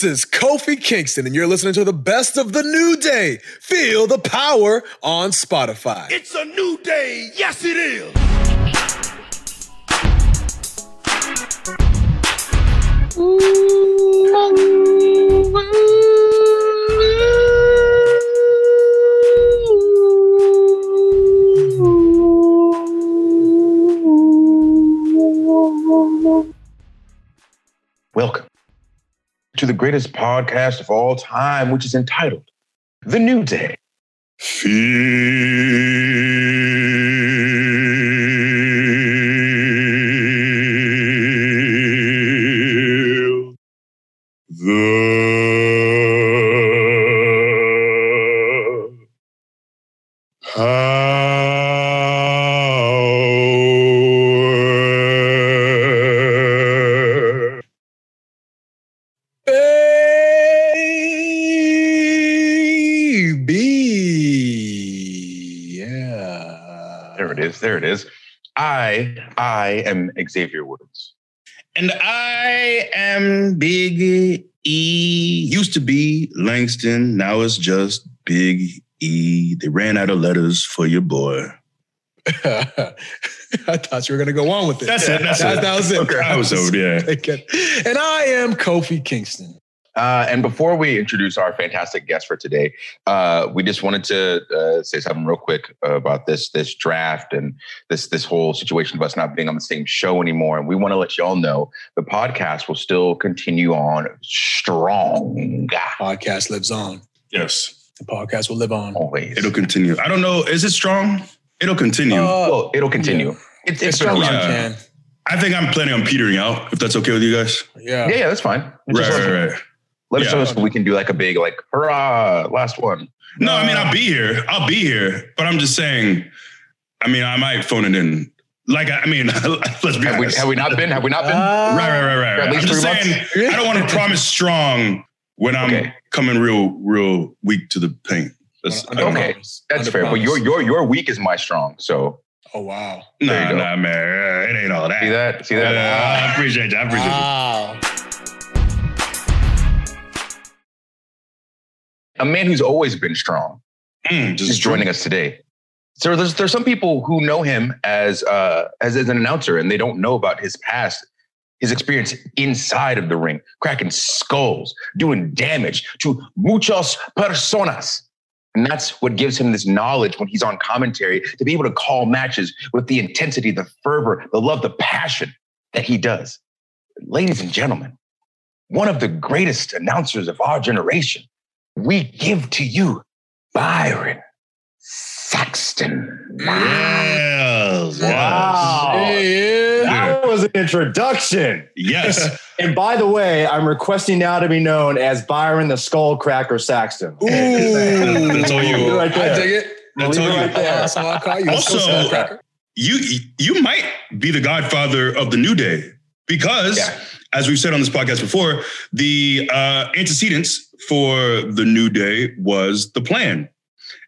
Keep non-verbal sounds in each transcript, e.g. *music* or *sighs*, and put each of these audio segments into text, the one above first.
This is Kofi Kingston, and you're listening to the best of the new day. Feel the power on Spotify. It's a new day. Yes, it is. Welcome to the greatest podcast of all time, which is entitled The New Day. Xavier Woods. And I am Big E. Used to be Langston. Now it's just Big E. They ran out of letters for your boy. *laughs* I thought you were going to go on with it. That's it, that's that, it. That was it. Okay, I was over, *laughs* yeah. And I am Kofi Kingston. Uh, and before we introduce our fantastic guest for today, uh, we just wanted to uh, say something real quick about this this draft and this this whole situation of us not being on the same show anymore. And we want to let y'all know the podcast will still continue on strong, Podcast lives on. Yes. The podcast will live on. always. It'll continue. I don't know. Is it strong? It'll continue. Uh, well, it'll continue. It's, as it's been strong as yeah. I think I'm planning on petering out, if that's okay with you guys. Yeah. yeah, yeah, that's fine. It's Right, just let, right, right. Let us Yeah. know so we can do like a big like hurrah last one. No, I mean, I'll be here. I'll be here. But I'm just saying, I mean, I might phone it in. Like, I mean, *laughs* let's be Have we have we not been? Have we not been? Uh, Right, right, right, right. At right. I'm just saying, months? I don't want to promise strong when I'm Okay. coming real, real weak to the paint. That's, I Under don't know. Okay. promise. That's Under fair. But your your your week is my strong. So Oh wow. There Nah, nah, man. uh, It ain't all that. see that? See that? Yeah, I appreciate you. I appreciate Wow. A man who's always been strong. Mm, is just joining us today. So there's there's some people who know him as uh as, as an announcer and they don't know about his past, his experience inside of the ring, cracking skulls, doing damage to muchas personas. And that's what gives him this knowledge when he's on commentary to be able to call matches with the intensity, the fervor, the love, the passion that he does. Ladies and gentlemen, one of the greatest announcers of our generation, we give to you Byron Saxton. Yes. Wow. Yeah. That was an introduction. Yes. *laughs* And by the way, I'm requesting now to be known as Byron the Skullcracker Saxton. Ooh. That's all you. Right there. I dig it. That's all it you. right there. That's all I call you. Also- you you might be the godfather of the new day because Yeah. as we've said on this podcast before the uh antecedents for the new day was the plan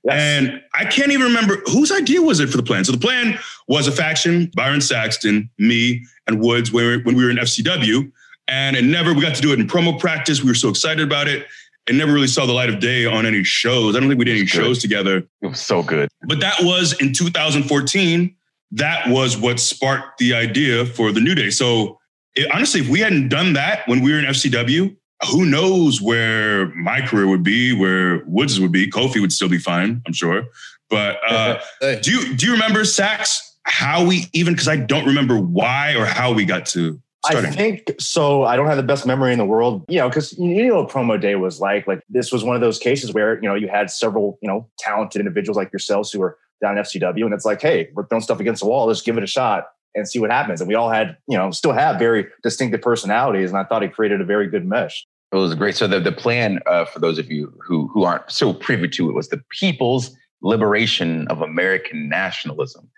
Yes. and i can't even remember whose idea was it for the plan so the plan was a faction byron saxton me and woods when we were, when we were in fcw and it never we got to do it in promo practice we were so excited about it it never really saw the light of day on any shows i don't think we did any shows together It was so good. but that was in 2014. That was what sparked the idea for the New Day. So it, honestly, if we hadn't done that when we were in FCW, who knows where my career would be, where Woods would be. Kofi would still be fine, I'm sure. But uh, *laughs* Hey. do you do you remember Sax? How we even because I don't remember why or how we got to I think so. I don't have the best memory in the world, you know, because you know what promo day was like. Like this was one of those cases where you know you had several you know talented individuals like yourselves who were down FCW, and it's like, hey, we're throwing stuff against the wall. Let's give it a shot and see what happens. And we all had, you know, still have very distinctive personalities, and I thought it created a very good mesh. It was great. So the, the plan, uh, for those of you who who aren't so privy to it, was the People's Liberation of American Nationalism.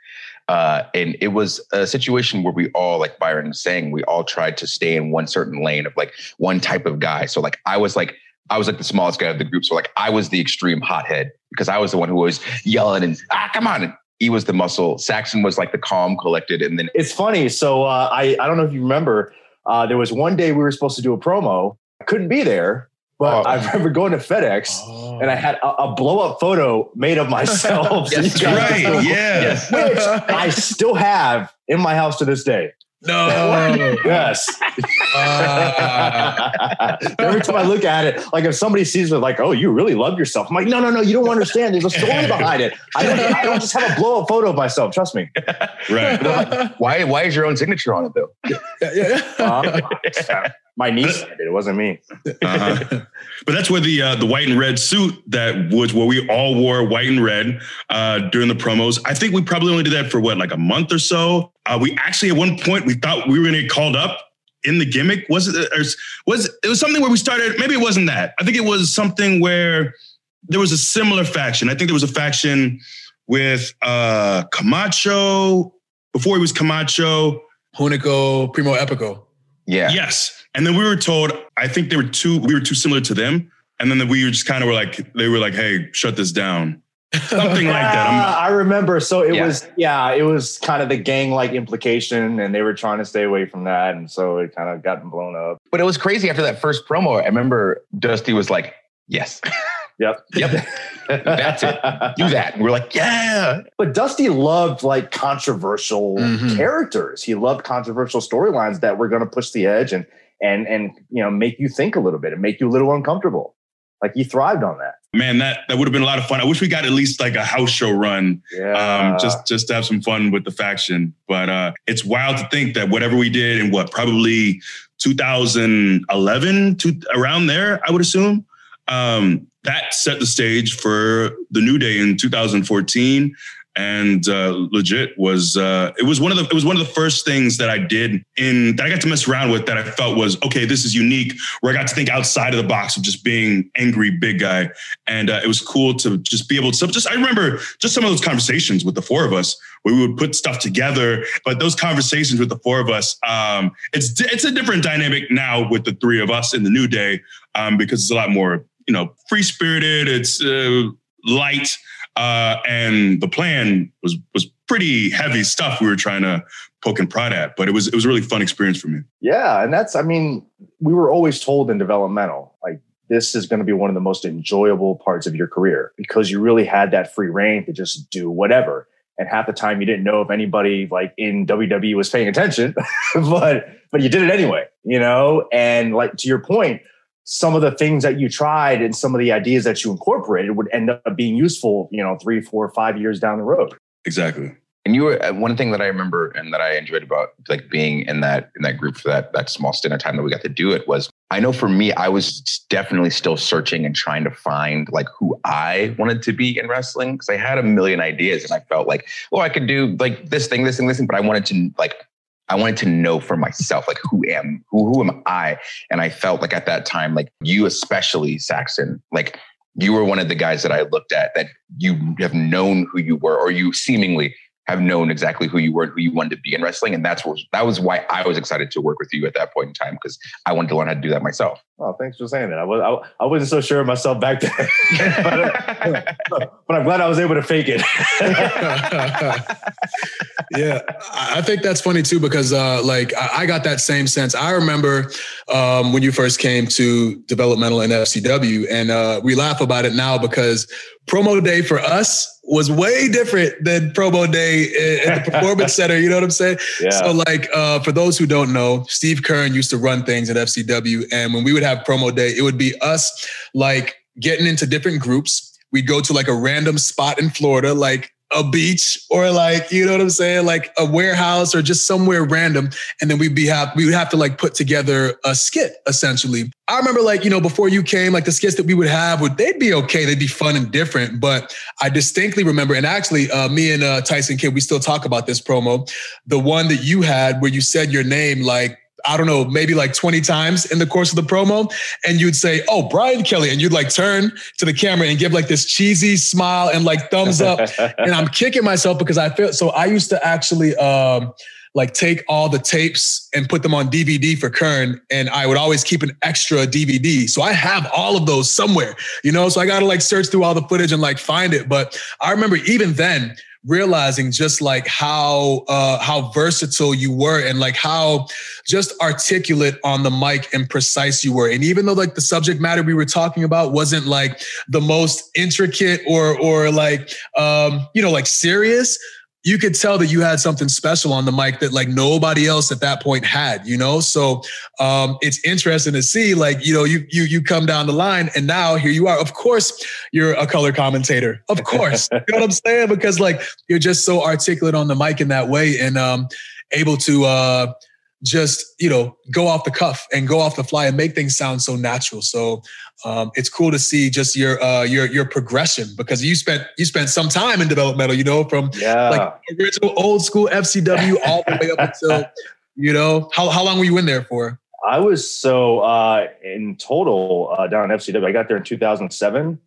Uh, and it was a situation where we all, like Byron was saying, we all tried to stay in one certain lane of like one type of guy. So like I was like I was like the smallest guy of the group. So like I was the extreme hothead because I was the one who was yelling and ah come on. He was the muscle. Saxton was like the calm, collected, and then It's funny. So uh, I I don't know if you remember. Uh, there was one day we were supposed to do a promo, couldn't be there, but Oh. I remember going to FedEx Oh. and I had a, a blow up photo made of myself. *laughs* Yes, *laughs* you Right. can- Yeah. Yes. Which I still have in my house to this day. no. Yes. *laughs* Ah. *laughs* Every time I look at it, like if somebody sees it, like, oh, you really love yourself. I'm like, no, no, no, you don't understand. There's a story behind it. I don't, I don't just have a blow up photo of myself. Trust me. Right. Why? Why is your own signature on it though? Yeah, yeah. Uh, my niece did it. It wasn't me. Uh-huh. But that's where the uh, the white and red suit that was where we all wore white and red uh, during the promos. I think we probably only did that for what like a month or so. Uh, we actually at one point we thought we were going to get called up in the gimmick. Was it or was it was something where we started? Maybe it wasn't that. I think it was something where there was a similar faction. I think there was a faction with uh, Camacho before he was Camacho. Hunico, Primo Epico. Yeah. Yes. And then we were told, I think they were too, we were too similar to them. And then we were just kind of were like, they were like, hey, shut this down. Something like that. I'm- I remember. So it Yeah. was, yeah, it was kind of the gang like implication, and they were trying to stay away from that. And so it kind of got blown up. But it was crazy after that first promo. I remember Dusty was like, "Yes, *laughs* Yep. Yep. That's it. do that." And we're like, "Yeah." But Dusty loved like controversial Mhm. characters. He loved controversial storylines that were going to push the edge and and and you know make you think a little bit and make you a little uncomfortable. Like he thrived on that. Man, that, that would have been a lot of fun. I wish we got at least like a house show run Yeah. um, just just to have some fun with the faction. But uh, it's wild to think that whatever we did in what probably 2011, to, around there, I would assume, um, that set the stage for the New Day in 2014. And uh, legit was uh, it was one of the it was one of the first things that I did in that I got to mess around with that I felt was okay this is unique where I got to think outside of the box of just being angry big guy. And uh, it was cool to just be able to just I remember just some of those conversations with the four of us where we would put stuff together but those conversations with the four of us um, it's it's a different dynamic now with the three of us in the new day um, because it's a lot more you know free spirited it's uh, light uh, and the plan was was pretty heavy stuff we were trying to poke and prod at but it was it was a really fun experience for me Yeah, and that's I mean, we were always told in developmental like this is going to be one of the most enjoyable parts of your career because you really had that free reign to just do whatever. And half the time you didn't know if anybody like in WWE was paying attention, *laughs* but but you did it anyway, you know? And like to your point, some of the things that you tried and some of the ideas that you incorporated would end up being useful, you know, three, four, five years down the road. exactly And you were uh, one thing that I remember and that I enjoyed about like being in that in that group for that that small stint of time that we got to do it was I know for me I was definitely still searching and trying to find like who I wanted to be in wrestling because I had a million ideas and I felt like well I could do like this thing this thing this thing but I wanted to like I wanted to know for myself like who am who who am I? And I felt like at that time like you especially Saxton like you were one of the guys that I looked at that you have known who you were or you seemingly have known exactly who you were and who you wanted to be in wrestling. And that's what that was why I was excited to work with you at that point in time because I wanted to learn how to do that myself. Oh, thanks for saying that. I was I, I wasn't so sure of myself back then, but, *laughs* *laughs* but I'm glad I was able to fake it. *laughs* yeah, I I think that's funny too because uh, like I I got that same sense. I remember um, when you first came to developmental in FCW, and uh, we laugh about it now because promo day for us was way different than promo day in the *laughs* performance center. You know what I'm saying? yeah. So, like, uh, for those who don't know, Steve Keirn used to run things at FCW, and when we would have promo day, it would be us like getting into different groups. We'd go to like a random spot in Florida, like a beach or like you know what I'm saying, like a warehouse or just somewhere random, and then we'd be have we would have to like put together a skit essentially. I remember like you know before you came, like the skits that we would have would they'd be okay, they'd be fun and different, but I distinctly remember, and actually, uh, me and uh, Tyson Kidd, we still talk about this promo, the one that you had where you said your name like. I don't know, maybe like 20 times in the course of the promo. And you'd say, Oh, Bryan Kelly. And you'd like turn to the camera and give like this cheesy smile and like thumbs up. *laughs* and I'm kicking myself because I feel so. I used to actually um, like take all the tapes and put them on DVD for Keirn, and I would always keep an extra DVD. So I have all of those somewhere, you know. So I got to like search through all the footage and like find it. But I remember even then realizing just like how uh, how versatile you were and like how just articulate on the mic and precise you were. And even though like the subject matter we were talking about wasn't like the most intricate or or like um, you know like serious, you could tell that you had something special on the mic that like nobody else at that point had, you know? So um, it's interesting to see like, you know, you you you come down the line and now here you are. Of course, you're a color commentator. Of course. you know what I'm saying? Because like you're just so articulate on the mic in that way and um able to uh just you know go off the cuff and go off the fly and make things sound so natural so um, it's cool to see just your uh, your your progression because you spent you spent some time in developmental you know from Yeah. like original old school FCW *laughs* all the way up until you know how how long were you in there for I was so uh, in total uh, down at FCW. I got there in 2007,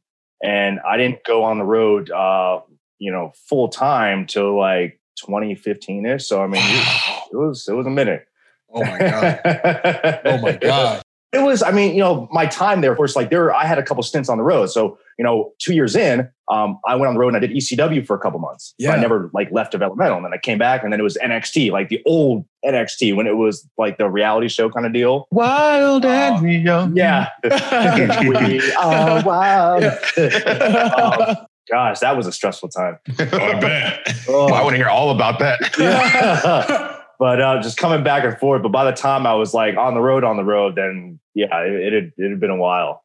and I didn't go on the road, uh, you know, full time till like 2015 ish. So I mean, it was it was a minute. Oh my god oh my *laughs* god It was, I mean, you know, my time there, of course, like there, I had a couple stints on the road. So, you know, two years in, um, I went on the road and I did ECW for a couple months. Yeah. I never like left developmental. And then I came back and then it was NXT, like the old NXT when it was like the reality show kind of deal. Wild Oh, and young. Yeah. *laughs* *laughs* we are wild. um, gosh, that was a stressful time. Oh, I bet. Oh, I want to hear all about that. Yeah. But uh, just coming back and forth. But by the time I was like on the road, on the road, then yeah, it, it had it had been a while.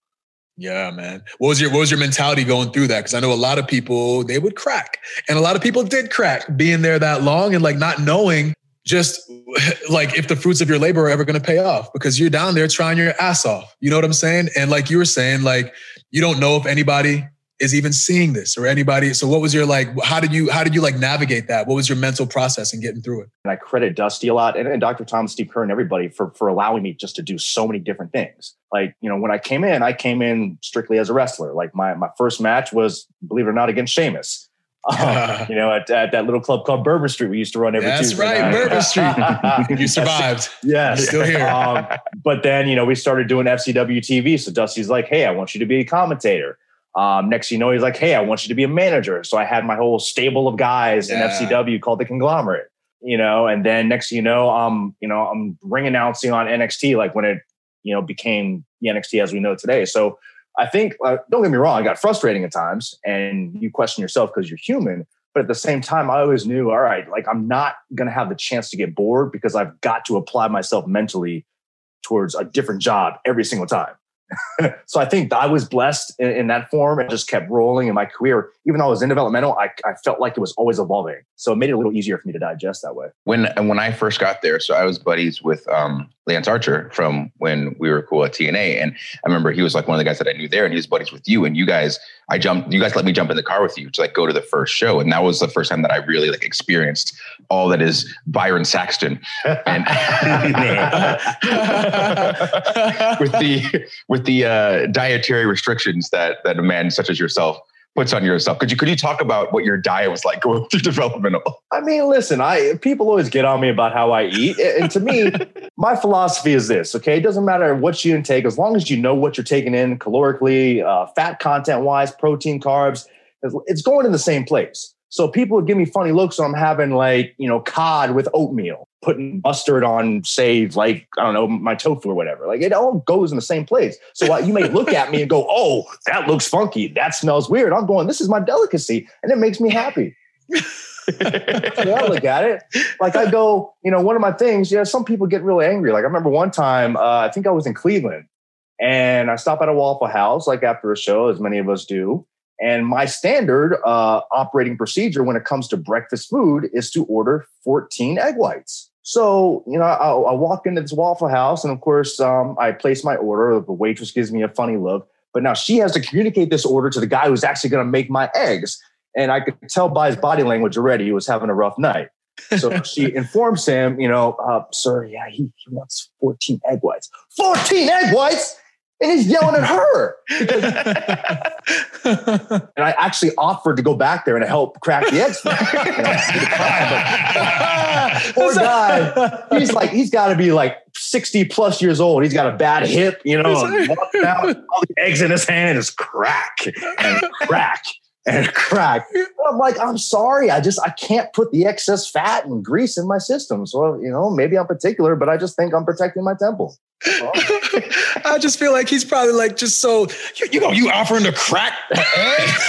Yeah, man. What was your what was your mentality going through that? Because I know a lot of people they would crack, and a lot of people did crack being there that long and like not knowing just *laughs* like if the fruits of your labor are ever going to pay off because you're down there trying your ass off. You know what I'm saying? And like you were saying, like you don't know if anybody is even seeing this or anybody. So what was your like? How did you how did you like navigate that? What was your mental process in getting through it? And I credit Dusty a lot and, and Dr. Tom, Steve Keirn, and everybody for for allowing me just to do so many different things. Like, you know, when I came in, I came in strictly as a wrestler. Like my my first match was, believe it or not, against Sheamus. Um, *laughs* you know, at, at that little club called Bourbon Street, we used to run every That's Tuesday right, night. Bourbon *laughs* Street. You survived. Yes. Still here. Um, but then, you know, we started doing FCW TV. So Dusty's like, hey, I want you to be a commentator. Um, next, you know, he's like, hey, I want you to be a manager. So I had my whole stable of guys Yeah. in FCW called the Conglomerate. You know, and then next, thing you know, um, you know, I'm ring announcing on NXT, like when it, you know, became the NXT as we know today. So I think, uh, don't get me wrong, it got frustrating at times, and you question yourself because you're human. But at the same time, I always knew, all right, like I'm not going to have the chance to get bored because I've got to apply myself mentally towards a different job every single time. *laughs* so I think I was blessed in, in that form and just kept rolling in my career. Even though I was in developmental, I, I felt like it was always evolving. So it made it a little easier for me to digest that way. when and when I first got there, so I was buddies with um, Lance Archer from when we were cool at TNA, and I remember he was like one of the guys that I knew there, and he was buddies with you, and you guys, I jumped, you guys let me jump in the car with you to like go to the first show, and that was the first time that I really like experienced all that is Byron Saxton, and *laughs* *laughs* with the with the uh, dietary restrictions that that a man such as yourself puts on yourself. Could you could you talk about what your diet was like *laughs* going through developmental? I mean, listen, I people always get on me about how I eat. And to me, *laughs* my philosophy is this, okay? It doesn't matter what you intake, as long as you know what you're taking in calorically, uh, fat content wise, protein, carbs, it's going in the same place. So people would give me funny looks when I'm having like, you know, cod with oatmeal, putting mustard on, say, like, I don't know, my tofu or whatever. Like it all goes in the same place. So while you may look at me and go, *laughs* oh, that looks funky. That smells weird. I'm going, this is my delicacy. And it makes me happy. *laughs* Way I look at it. Like I go, you know, one of my things, yeah, some people get really angry. Like I remember one time, uh, I think I was in Cleveland and I stop at a Waffle House, like after a show, as many of us do. And my standard uh, operating procedure when it comes to breakfast food is to order 14 egg whites. So, you know, I, I walk into this Waffle House and of course, um, I place my order. The waitress gives me a funny look, but now she has to communicate this order to the guy who's actually going to make my eggs. And I could tell by his body language already he was having a rough night. So *laughs* she informs him, you know, uh, sir, yeah, he, he wants 14 egg whites. 14 egg whites? And he's yelling at her. *laughs* And I actually offered to go back there and help crack the eggs. for her. You know, see the crime, but *laughs* Poor guy. He's like, he's got to be like 60 plus years old. He's got a bad hip, you know, out, all the eggs in his hand is crack and crack. and crack. I'm like, I'm sorry, I just I can't put the excess fat and grease in my system. So you know, maybe I'm particular, but I just think I'm protecting my temple. *laughs* I just feel like he's probably like just so you, you know you offering to crack *laughs*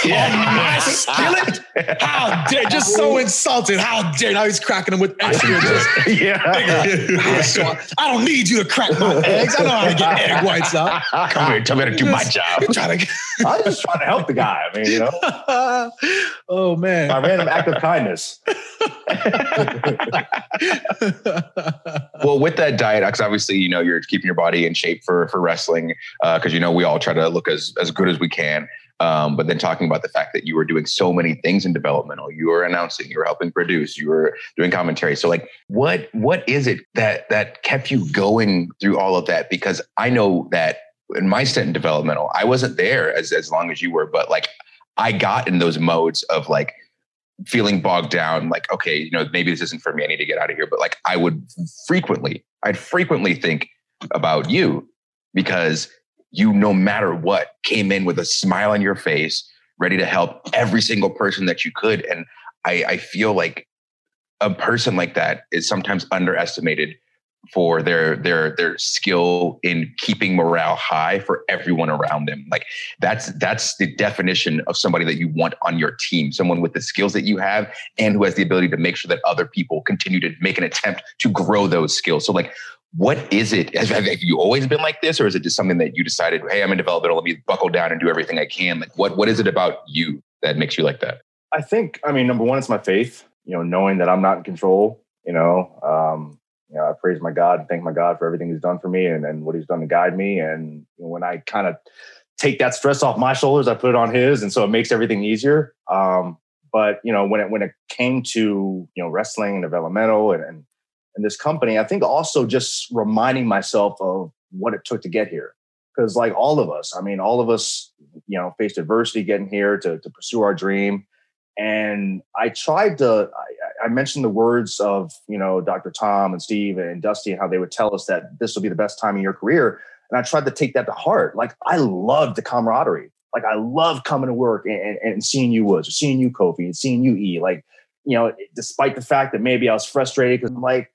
Yeah. on my skillet. How dare just so insulted? How dare now he's cracking them with extra *laughs* just yeah. So I, I don't need you to crack my eggs. I know how to get egg whites out. Come here, tell me how to do my job. Trying to I'm just trying to help the guy. I mean, you know, oh man. my random act of kindness. well, with that diet, because obviously you know you're keeping your body in shape for for wrestling, because you know we all try to look as as good as we can. Um, but then talking about the fact that you were doing so many things in developmental, you were announcing, you were helping produce, you were doing commentary. So like, what what is it that that kept you going through all of that? Because I know that in my stint in developmental, I wasn't there as as long as you were, but like I got in those modes of like feeling bogged down like okay you know maybe this isn't for me i need to get out of here but like i would frequently i'd frequently think about you because you no matter what came in with a smile on your face ready to help every single person that you could. And i i feel like a person like that is sometimes underestimated for their their their skill in keeping morale high for everyone around them. Like that's that's the definition of somebody that you want on your team someone with the skills that you have and who has the ability to make sure that other people continue to make an attempt to grow those skills. So like what is it have, you always been like this or is it just something that you decided hey i'm in developmental let me buckle down and do everything i can like what what is it about you that makes you like that I think, I mean, number one, it's my faith, you know, knowing that I'm not in control, you know, um, you know, I praise my God and thank my God for everything he's done for me and, and what he's done to guide me. And you know, when I kind of take that stress off my shoulders, I put it on his. And so it makes everything easier. Um, but you know, when it, when it came to, you know, wrestling and developmental and, and, and this company, I think also just reminding myself of what it took to get here. Cause like all of us, I mean, all of us, you know, faced adversity getting here to, to pursue our dream and I tried to. I, I, mentioned the words of you know Dr. Tom and Steve and Dusty and how they would tell us that this will be the best time in your career, and I tried to take that to heart. Like I love the camaraderie. Like I love coming to work and, and, and seeing you Woods, or seeing you Kofi, and seeing you E. Like you know, despite the fact that maybe I was frustrated because I'm like,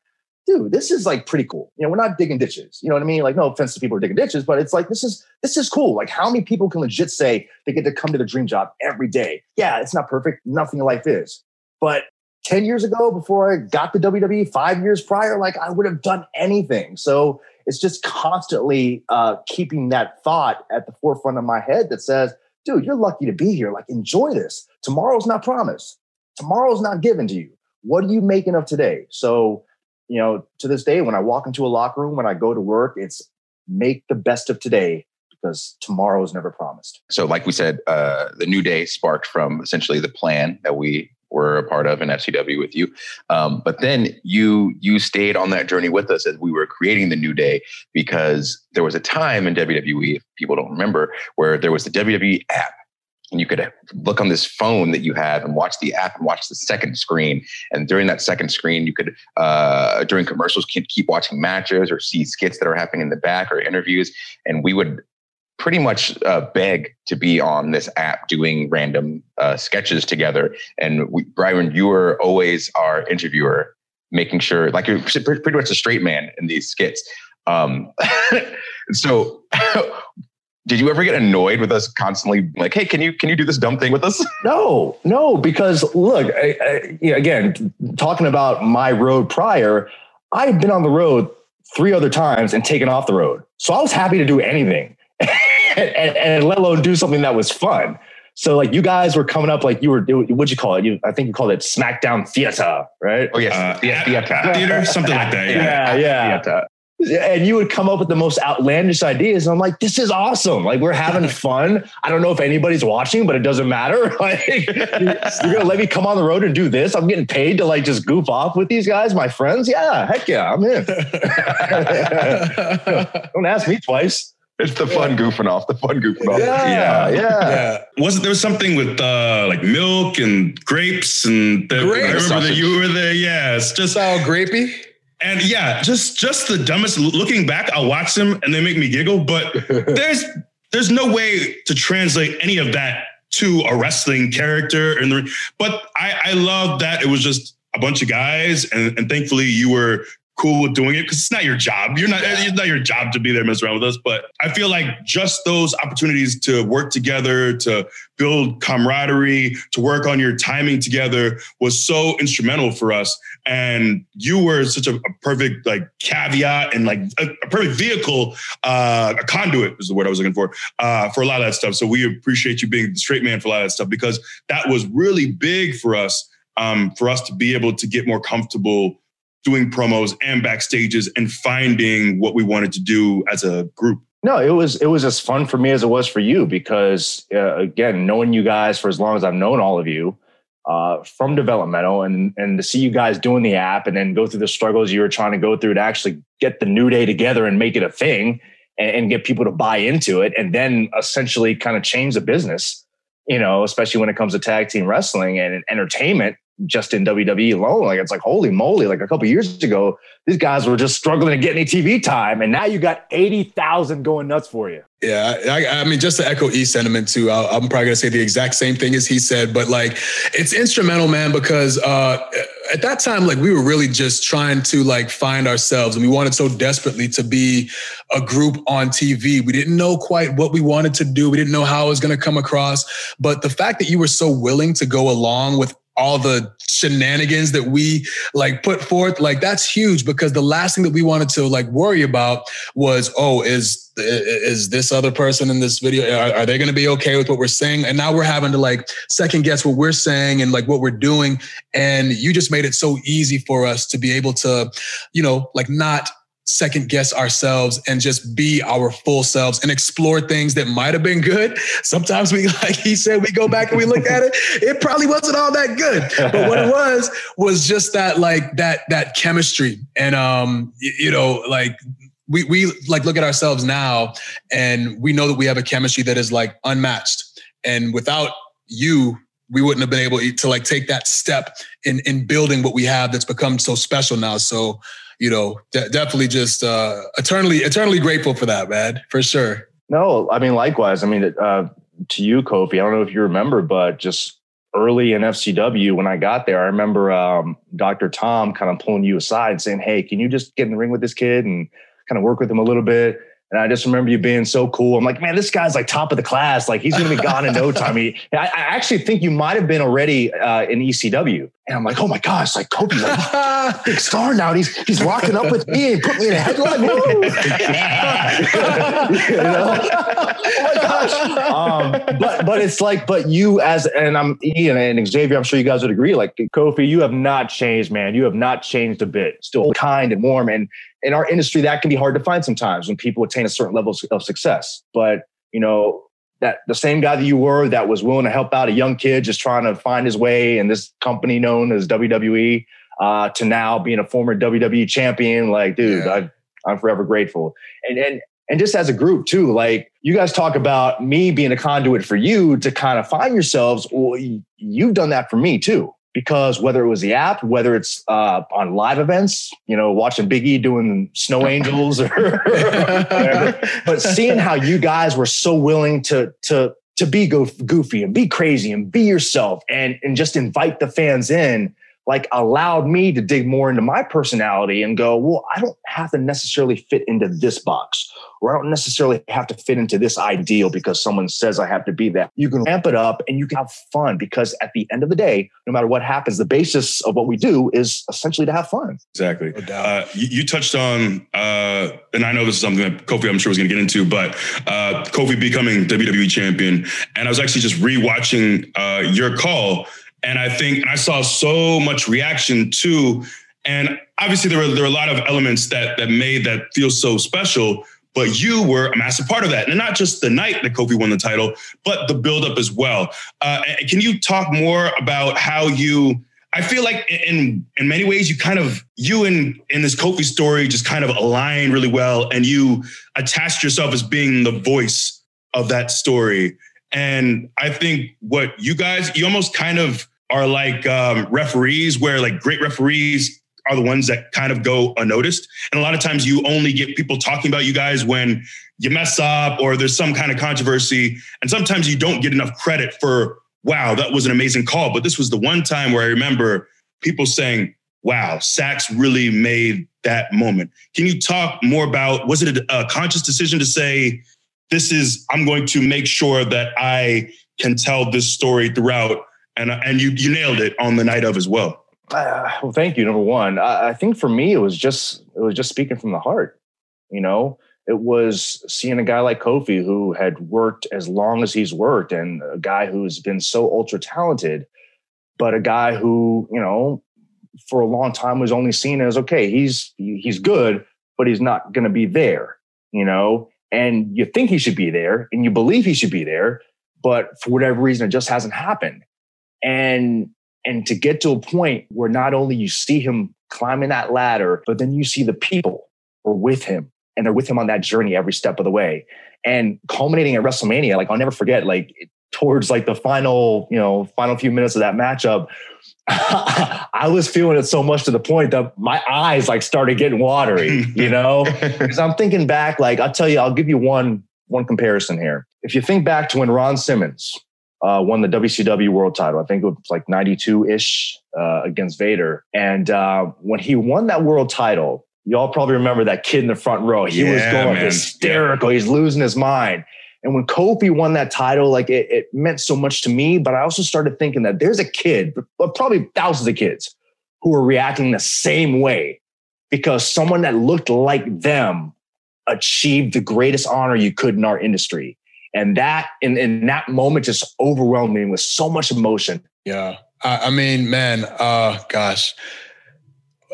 dude, this is like pretty cool. You know, we're not digging ditches. You know what I mean? Like, no offense to people who are digging ditches, but it's like this is this is cool. Like, how many people can legit say they get to come to the dream job every day? Yeah, it's not perfect. Nothing in life is. But 10 years ago, before I got the WWE, five years prior, like I would have done anything. So it's just constantly uh, keeping that thought at the forefront of my head that says, dude, you're lucky to be here. Like, enjoy this. Tomorrow's not promised. Tomorrow's not given to you. What are you making of today? So you know, to this day, when I walk into a locker room, when I go to work, it's make the best of today because tomorrow is never promised. So, like we said, uh, the new day sparked from essentially the plan that we were a part of in FCW with you. Um, but then you you stayed on that journey with us as we were creating the new day because there was a time in WWE, if people don't remember, where there was the WWE app and you could look on this phone that you have and watch the app and watch the second screen. And during that second screen, you could, uh, during commercials, keep watching matches or see skits that are happening in the back or interviews. And we would pretty much uh, beg to be on this app doing random uh, sketches together. And we, Byron, you were always our interviewer, making sure, like you're pretty much a straight man in these skits. Um, *laughs* so *laughs* did you ever get annoyed with us constantly like hey can you can you do this dumb thing with us *laughs* no no because look I, I, again talking about my road prior i had been on the road three other times and taken off the road so i was happy to do anything *laughs* and, and, and, let alone do something that was fun so like you guys were coming up like you were what'd you call it you, i think you called it smackdown theater right oh yes Uh, theater. *laughs* theater, something like that. Yeah. yeah yeah Theater. And you would come up with the most outlandish ideas. And I'm like, this is awesome. Like we're having *laughs* fun. I don't know if anybody's watching, but it doesn't matter. *laughs* Like you're gonna let me come on the road and do this. I'm getting paid to like just goof off with these guys, my friends. Yeah, heck yeah, I'm in. *laughs* don't ask me twice. It's the fun goofing off, the fun goofing off. Yeah, yeah. yeah. Wasn't there was something with uh, like milk and grapes and the, Grapes. I remember that you were there. Yeah, it's just Just all grapey. And yeah, just just the dumbest. Looking back, I'll watch them and they make me giggle. But *laughs* there's there's no way to translate any of that to a wrestling character in the. But I, I love that it was just a bunch of guys, and, and thankfully you were cool with doing it because it's not your job. You're not. It's not your job to be there messing around with us. But I feel like just those opportunities to work together, to build camaraderie, to work on your timing together was so instrumental for us. And you were such a, a perfect like caveat and like a, a perfect vehicle, uh, a conduit is the word I was looking for uh, for a lot of that stuff. So we appreciate you being the straight man for a lot of that stuff because that was really big for us. Um, for us to be able to get more comfortable doing promos and backstages and finding what we wanted to do as a group. No, it was it was as fun for me as it was for you because uh, again, knowing you guys for as long as I've known all of you uh, from developmental and and to see you guys doing the app and then go through the struggles you were trying to go through to actually get the new day together and make it a thing and, and get people to buy into it and then essentially kind of change the business. You know, especially when it comes to tag team wrestling and entertainment just in WWE alone. Like it's like holy moly! Like a couple years ago, these guys were just struggling to get any TV time, and now you got eighty thousand going nuts for you. Yeah, I, I, mean, just to echo E sentiment too, i am probably gonna say the exact same thing as he said, but like, it's instrumental, man, because uh, at that time, like, we were really just trying to like find ourselves, and we wanted so desperately to be a group on TV. We didn't know quite what we wanted to do. We didn't know how it was gonna come across, but the fact that you were so willing to go along with all the shenanigans that we like put forth like that's huge because the last thing that we wanted to like worry about was oh is is this other person in this video are, are they going to be okay with what we're saying? And now we're having to like second guess what we're saying and like what we're doing. And you just made it so easy for us to be able to you know like not second guess ourselves and just be our full selves and explore things that might have been good. Sometimes we, *laughs* like he said, we go back and we look at it. It probably wasn't all that good, but what it *laughs* was was just that like that that chemistry and um you know like we we like look at ourselves now and we know that we have a chemistry that is like unmatched and without you we wouldn't have been able to like take that step in in building what we have that's become so special now so you know, de- definitely just uh, eternally, eternally grateful for that, man, for sure. No, I mean, likewise. I mean, uh, to you, Kofi, I don't know if you remember, but just early in FCW when I got there, I remember um, Dr. Tom kind of pulling you aside and saying, Hey, can you just get in the ring with this kid and kind of work with him a little bit? And I just remember you being so cool. I'm like, man, this guy's like top of the class. Like he's going to be gone in no time. He, I, I, actually think you might have been already uh, in ECW. And I'm like, oh my gosh, like Kofi's like big star now. he's he's rocking up with me and put me in a headline. *laughs* *laughs* you know? oh my gosh. Um, but but it's like, but you as and I'm Ian and Xavier, I'm sure you guys would agree. Like Kofi, you have not changed, man. You have not changed a bit. Still kind and warm. And in our industry, that can be hard to find sometimes when people attain a certain level of success. But you know, that the same guy that you were that was willing to help out a young kid just trying to find his way in this company known as WWE uh, to now being a former WWE champion. Like, dude, yeah. I, I'm forever grateful. And and and just as a group too, like you guys talk about me being a conduit for you to kind of find yourselves. Well, you've done that for me too because whether it was the app, whether it's uh, on live events, you know, watching Biggie doing Snow *laughs* Angels, or whatever, *laughs* but seeing how you guys were so willing to to to be goofy and be crazy and be yourself and and just invite the fans in like allowed me to dig more into my personality and go, well, I don't have to necessarily fit into this box, or I don't necessarily have to fit into this ideal because someone says I have to be that. You can ramp it up and you can have fun because at the end of the day, no matter what happens, the basis of what we do is essentially to have fun. Exactly. Uh, you, you, touched on, uh, and I know this is something that Kofi, I'm sure, was going to get into, but uh, Kofi becoming WWE champion. And I was actually just rewatching uh, your call and I think I saw so much reaction too. And obviously there were there were a lot of elements that that made that feel so special. But you were a massive part of that, and not just the night that Kofi won the title, but the buildup as well. Uh, can you talk more about how you? I feel like in in many ways you kind of you in in this Kofi story just kind of align really well, and you attached yourself as being the voice of that story. And I think what you guys, you almost kind of are like um, referees, where like great referees are the ones that kind of go unnoticed. And a lot of times you only get people talking about you guys when you mess up or there's some kind of controversy. And sometimes you don't get enough credit for, wow, that was an amazing call. But this was the one time where I remember people saying, wow, Saxe really made that moment. Can you talk more about, was it a, a conscious decision to say, this is, I'm going to make sure that I can tell this story throughout? And, and you, you nailed it on the night of as well. Uh, well, thank you. Number one, I, I think for me, it was just it was just speaking from the heart. You know, it was seeing a guy like Kofi who had worked as long as he's worked, and a guy who's been so ultra talented, but a guy who you know for a long time was only seen as okay, he's he's good, but he's not going to be there. You know, and you think he should be there, and you believe he should be there, but for whatever reason, it just hasn't happened. And and to get to a point where not only you see him climbing that ladder, but then you see the people are with him and they're with him on that journey every step of the way. And culminating at WrestleMania, like I'll never forget, like towards like the final, you know, final few minutes of that matchup, I was feeling it so much to the point that my eyes like started getting watery, you *laughs* know? Because I'm thinking back, like I'll tell you, I'll give you one one comparison here. If you think back to when Ron Simmons uh, won the WCW world title. I think it was like 92 ish uh, against Vader. And uh, when he won that world title, y'all probably remember that kid in the front row. He yeah, was going man. hysterical. Yeah. He's losing his mind. And when Kofi won that title, like it, it meant so much to me. But I also started thinking that there's a kid, but probably thousands of kids, who are reacting the same way because someone that looked like them achieved the greatest honor you could in our industry. And that in, in that moment just overwhelmed me with so much emotion. Yeah. I, I mean, man, uh gosh.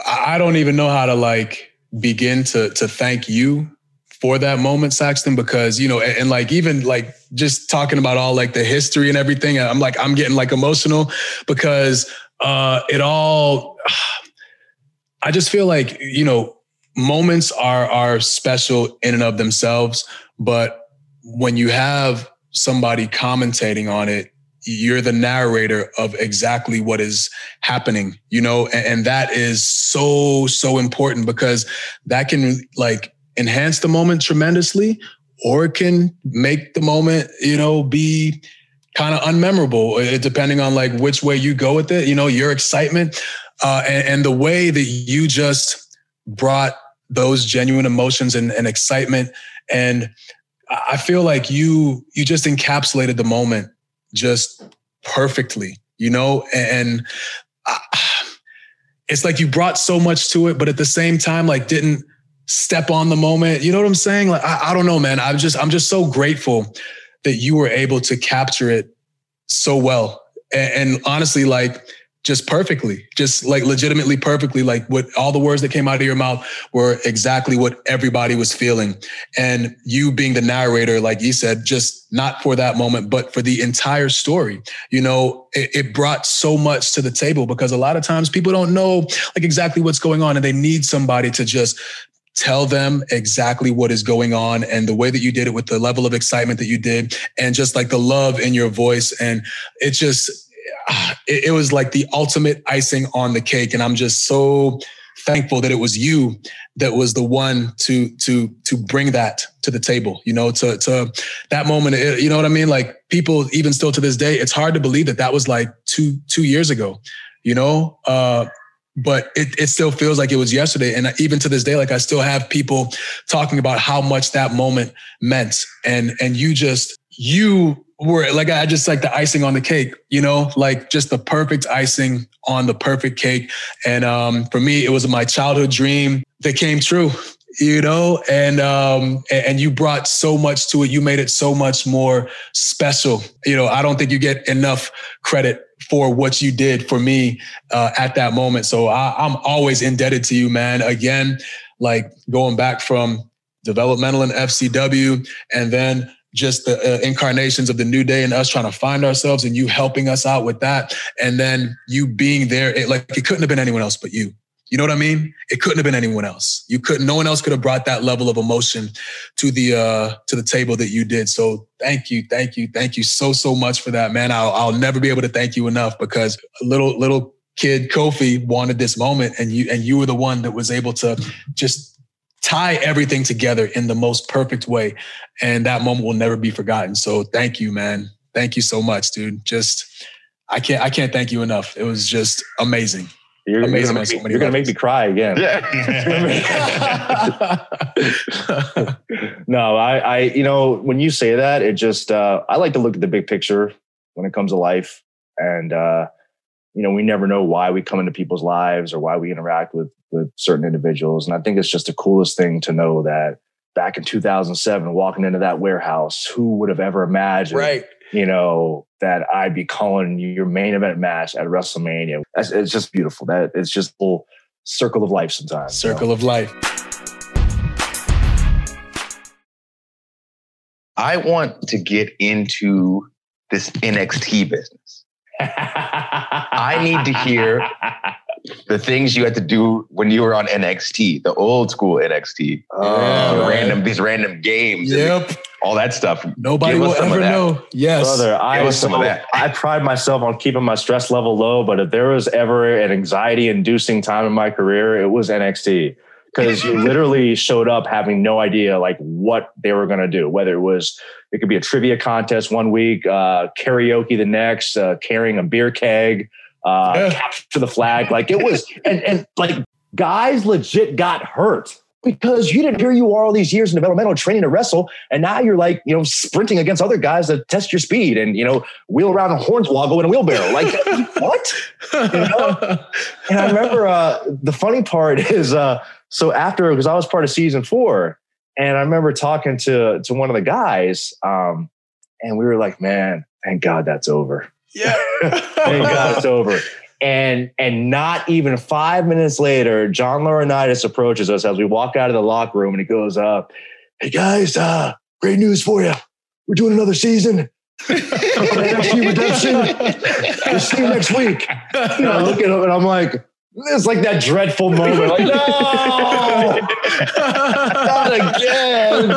I, I don't even know how to like begin to to thank you for that moment, Saxton, because you know, and, and, like even like just talking about all like the history and everything, I'm like I'm getting like emotional because uh it all *sighs* I just feel like, you know, moments are are special in and of themselves, but when you have somebody commentating on it, you're the narrator of exactly what is happening, you know, and, and, that is so, so important because that can like enhance the moment tremendously or it can make the moment, you know, be kind of unmemorable, uh, depending on like which way you go with it, you know, your excitement uh, and, and the way that you just brought those genuine emotions and, and excitement. And I feel like you you just encapsulated the moment just perfectly, you know, and I, *sighs* it's like you brought so much to it, but at the same time, like didn't step on the moment. You know what I'm saying? Like I, I don't know, man. I'm just I'm just so grateful that you were able to capture it so well. and, and honestly, like just perfectly, just like legitimately perfectly. Like what all the words that came out of your mouth were exactly what everybody was feeling. And you being the narrator, like you said, just not for that moment, but for the entire story, you know, it, it brought so much to the table because a lot of times people don't know like exactly what's going on and they need somebody to just tell them exactly what is going on and the way that you did it with the level of excitement that you did and just like the love in your voice. And it just it, it was like the ultimate icing on the cake. And I'm just so thankful that it was you that was the one to to to bring that to the table you know to to that moment. You know what i mean? Like people even still to this day it's hard to believe that that was like two two years ago you know? Uh but it, it still feels like it was yesterday and even to this day like i still have people talking about how much that moment meant and and you just you were like I just like the icing on the cake, you know, like just the perfect icing on the perfect cake. And um, for me, it was my childhood dream that came true, you know, and um, and you brought so much to it. You made it so much more special. You know, I don't think you get enough credit for what you did for me uh, at that moment. So I, I'm always indebted to you, man. Again, like going back from developmental and FCW, and then just the uh, incarnations of the new day and us trying to find ourselves and you helping us out with that. And then you being there, it, like it couldn't have been anyone else but you. You know what I mean? It couldn't have been anyone else. You couldn't, no one else could have brought that level of emotion to the, uh, to the table that you did. So thank you. Thank you. Thank you so, so much for that, man. I'll, I'll never be able to thank you enough because little, little kid Kofi wanted this moment and you, and you were the one that was able to just tie everything together in the most perfect way. And that moment will never be forgotten. So thank you, man. Thank you so much, dude. Just I can't I can't thank you enough. It was just amazing. You're, You're gonna, make, many you're gonna make me cry again. *laughs* no, I, I, you know, when you say that, it just, uh, I like to look at the big picture when it comes to life. And, uh, you know, we never know why we come into people's lives or why we interact with, with certain individuals. And I think it's just the coolest thing to know that back in 2007, walking into that warehouse, who would have ever imagined, right. you know, that I'd be calling your main event match at WrestleMania. That's, it's just beautiful. That it's just a little circle of life sometimes. you know? Circle of life. I want to get into this NXT business. *laughs* I need to hear the things you had to do when you were on NXT, the old school NXT, Oh, the random these random games, and Yep. all that stuff. Nobody Give will ever know. Yes. Brother, I, was us some of that. I pride myself on keeping my stress level low, but if there was ever an anxiety inducing time in my career, it was NXT. Because you *laughs* literally showed up having no idea like what they were going to do. Whether it was, it could be a trivia contest one week, uh, karaoke the next, uh, carrying a beer keg, uh, Yeah. capture the flag. Like it was, and, and like guys legit got hurt because you didn't hear you are all these years in developmental training to wrestle. And now you're like, you know, sprinting against other guys to test your speed and, you know, wheel around a hornswoggle in a wheelbarrow. Like, *laughs* what? You know? And I remember uh, the funny part *laughs* is uh, so after, because I was part of season four, and I remember talking to, to one of the guys, um, and we were like, man, thank God that's over. Yeah. *laughs* Thank God it's over. And and not even five minutes later, John Laurinaitis approaches us as we walk out of the locker room and he goes up, Hey guys, uh, great news for you. We're doing another season. *laughs* NXT Redemption. We'll see you next week. And I look at him and I'm like, it's like that dreadful moment. Like, *laughs* no, *laughs* not again.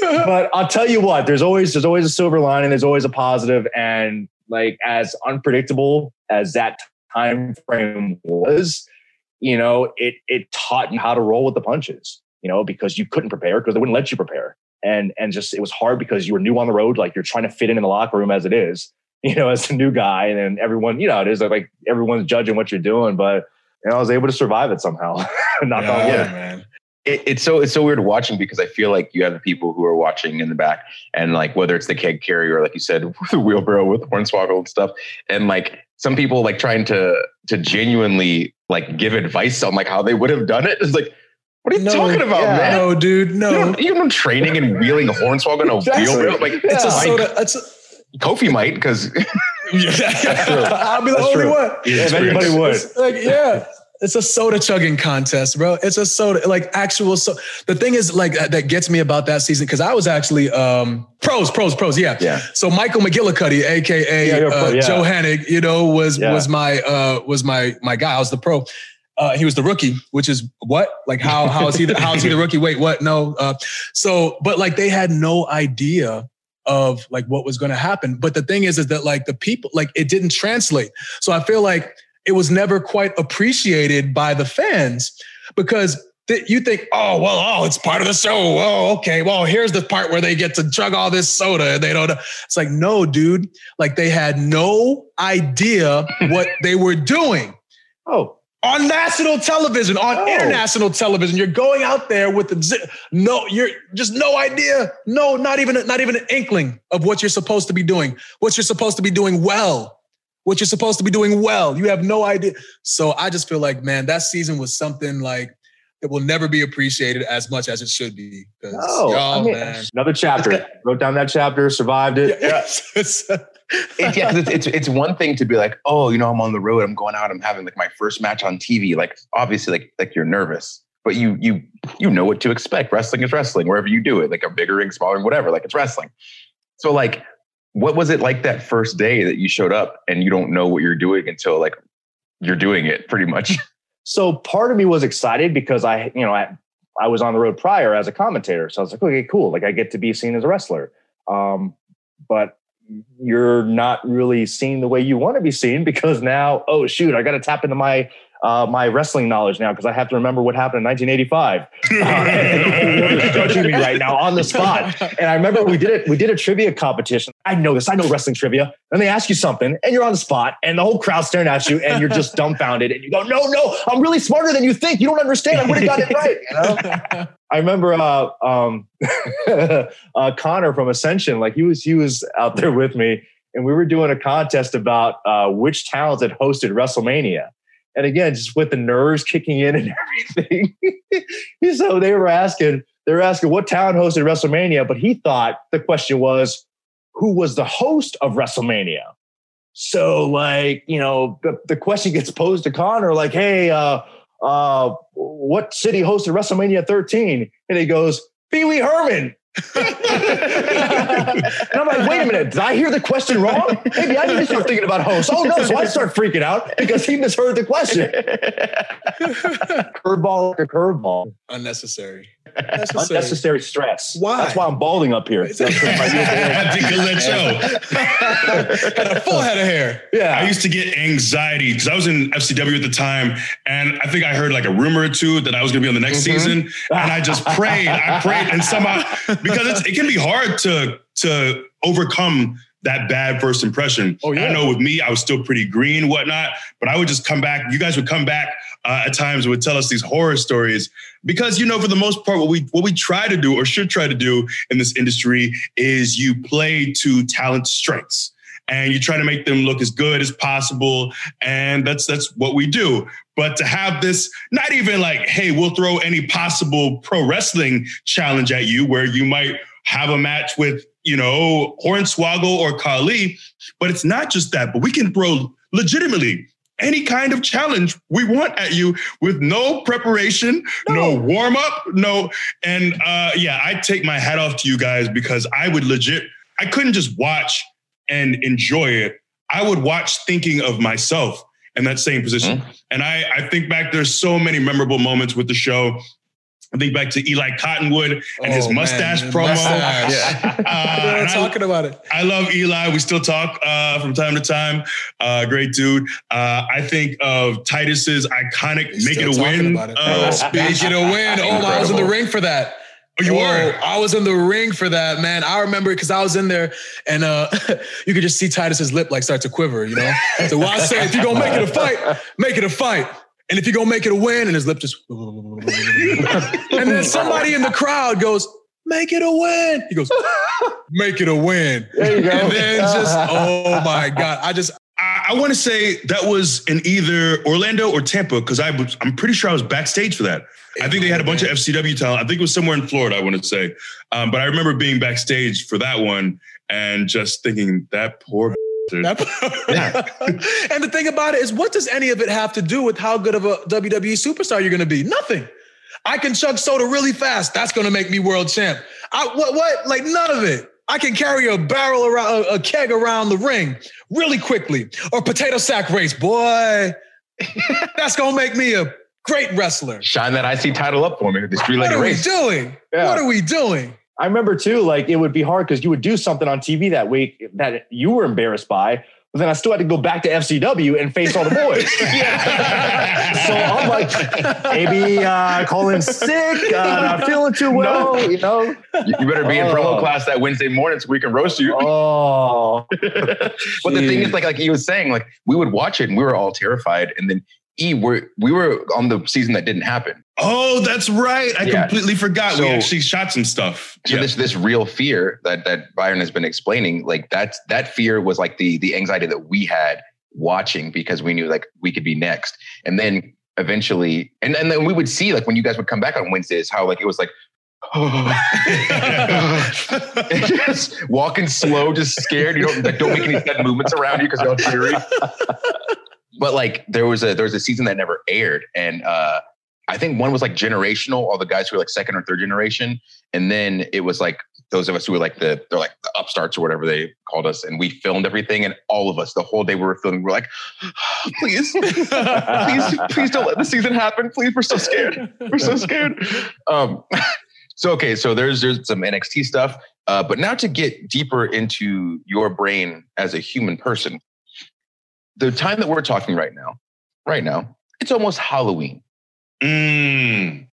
but I'll tell you what, there's always there's always a silver lining, there's always a positive, and like as unpredictable as that time frame was, you know, it it taught you how to roll with the punches, you know, because you couldn't prepare because they wouldn't let you prepare. And and just it was hard because you were new on the road, like you're trying to fit in in the locker room as it is, you know, as a new guy, and then everyone, you know, it is like everyone's judging what you're doing, but you know, I was able to survive it somehow. *laughs* Knock on wood. Yeah, man. it, it's so it's so weird watching because I feel like you have the people who are watching in the back and like whether it's the keg carrier, like you said, *laughs* the wheelbarrow with the hornswoggle and stuff, and like some people like trying to to genuinely like give advice on like how they would have done it. It's like, what are you No, talking about, yeah. man? No, dude, no. don't, you don't training and wheeling a hornswoggle in a Exactly. wheelbarrow. Like It's a soda. It's a, Kofi might because *laughs* I'll be the That's only true. one. If anybody would. It's like, yeah. It's a soda chugging contest, bro. It's a soda, like actual. So the thing is, like that, that gets me about that season because I was actually um pros, pros, pros. Yeah. Yeah. So Michael McGillicutty, aka Yeah, pro, uh, yeah. Joe Hennig, you know, was Yeah. was my uh was my my guy. I was the pro. Uh, he was the rookie, which is what? Like how how is he the, how is he the *laughs* rookie? Wait, what? No. Uh, so, but like they had no idea of like what was going to happen. But the thing is, is that like the people, like it didn't translate. So I feel like it was never quite appreciated by the fans because th- you think, oh well, oh it's part of the show. Oh okay, well here's the part where they get to chug all this soda and they don't. It's like no, dude. Like they had no idea what they were doing *laughs* Oh, on national television, on Oh. international television. You're going out there with the no, you're just no idea, no, not even not even an inkling of what you're supposed to be doing, what you're supposed to be doing well, what you're supposed to be doing well. You have no idea. So I just feel like, man, that season was something like that will never be appreciated as much as it should be. no. I mean, man. another chapter. Wrote down that chapter, survived it. *laughs* Yeah, it's- yeah, 'cause it's, it's it's one thing to be like, oh, you know, I'm on the road, I'm going out, I'm having like my first match on TV. Like obviously, like like you're nervous, but you you you know what to expect. Wrestling is wrestling, wherever you do it, like a bigger ring, smaller, ring, whatever. Like it's wrestling. So like, what was it like that first day that you showed up and you don't know what you're doing until like you're doing it, pretty much. *laughs* So part of me was excited because I, you know, I, I was on the road prior as a commentator. So I was like, okay, cool. Like I get to be seen as a wrestler. Um, but you're not really seen the way you want to be seen because now, oh shoot, I got to tap into my uh, my wrestling knowledge now because I have to remember what happened in 1985. *laughs* Uh, and the whole world is judging me right now on the spot. And I remember we did it. We did a trivia competition. I know this. I know wrestling trivia. And they ask you something, and you're on the spot, and the whole crowd staring at you, and you're just dumbfounded. And you go, "No, no, I'm really smarter than you think. You don't understand. I would have got it right." You know? *laughs* I remember uh, um, *laughs* uh, Konnor from Ascension. Like he was, he was out there with me, and we were doing a contest about uh, which towns had hosted WrestleMania. And again, just with the nerves kicking in and *laughs* everything. so they were asking, they were asking what town hosted WrestleMania, but he thought the question was, who was the host of WrestleMania? So, like, you know, the, the question gets posed to Konnor, like, hey, uh, uh, what city hosted WrestleMania 13? And he goes, Pee Wee Herman. *laughs* and I'm like, wait a minute, did I hear the question wrong? Maybe I need to start thinking about hosts. Oh no, so I start freaking out because he misheard the question. curveball like a curveball. Unnecessary. Unnecessary stress. Why? That's why I'm balding up here. *laughs* It's- Got *laughs* a full head of hair. yeah. I used to get anxiety because I was in FCW at the time, and I think I heard like a rumor or two that I was going to be on the next Mhm. season, and I just prayed, I prayed, and somehow because it's, it can be hard to to overcome that bad first impression. Oh, yeah. I know with me, I was still pretty green, whatnot, but I would just come back. You guys would come back uh, at times and would tell us these horror stories because you know for the most part what we what we try to do or should try to do in this industry is you play to talent strengths and you try to make them look as good as possible and that's that's what we do but to have this not even like hey we'll throw any possible pro wrestling challenge at you where you might have a match with you know hornswoggle or Khali but it's not just that but we can throw legitimately any kind of challenge we want at you with no preparation, no, warm up, no. And uh, yeah, I take my hat off to you guys because I would legit, I couldn't just watch and enjoy it. I would watch thinking of myself in that same position. And I, I think back, there's so many memorable moments with the show. I think back to Eli Cottonwood and his Oh, man, mustache the promo. mustache. Yeah. *laughs* Uh, *laughs* We're and I- talking about it. I love Eli. We still talk uh, from time to time. Uh, great dude. Uh, I think of Titus's iconic We're "Make It a Win" about it. uh, *laughs* Make it a win. Oh, I was in the ring for that. Oh, you Oh, were. I was in the ring for that, man. I remember because I was in there and uh, *laughs* you could just see Titus's lip like start to quiver, you know? So well, I say, if you're gonna make it a fight, make it a fight. And if you're gonna make it a win, and his lip just *laughs* and then somebody in the crowd goes, make it a win. He goes, make it a win. There you go. And then just, *laughs* oh my God. I just I, I want to say that was in either Orlando or Tampa because I was, I'm pretty sure I was backstage for that. I think they had a bunch of FCW talent. I think it was somewhere in Florida. I want to say, um, but I remember being backstage for that one and just thinking that poor. *laughs* bastard." That- *laughs* *laughs* and the thing about it is, what does any of it have to do with how good of a WWE superstar you're going to be? Nothing. I can chug soda really fast. That's going to make me world champ. I, what? What? Like none of it. I can carry a barrel around, a, a keg around the ring really quickly, or potato sack race, boy. That's going to make me a great wrestler. Shine that IC title up for me with this What three-legged are we race. doing? Yeah. What are we doing? I remember too, like it would be hard because you would do something on TV that week that you were embarrassed by, but then I still had to go back to FCW and face all the boys. *laughs* *laughs* so I'm like, maybe uh, calling sick, uh, not feeling too well, you know. You you better be in Oh. promo class that Wednesday morning so we can roast you. Oh, *laughs* But the thing is, like, like he was saying, like we would watch it and we were all terrified. And then E, we're, we were on the season that didn't happen. Oh, that's right. I Yeah. completely forgot. we actually shot some stuff. So Yeah. this this real fear that that Byron has been explaining, like that's that fear was like the the anxiety that we had watching because we knew like we could be next. And then eventually, and, and then we would see like when you guys would come back on Wednesdays, how like it was like *laughs* *laughs* just walking slow, just scared. You don't like, don't make any sudden movements around you because you're all teary. *laughs* But like there was a there was a season that never aired, and uh, I think one was like generational, all the guys who were like second or third generation, and then it was like those of us who were like the they're like the upstarts or whatever they called us, and we filmed everything, and all of us the whole day we were filming, we we're like, please, please, please don't let the season happen, please, we're so scared, we're so scared. Um, *laughs* so okay, so there's there's some NXT stuff, uh, but now to get deeper into your brain as a human person, the time that we're talking right now, right now, it's almost Halloween. Mm.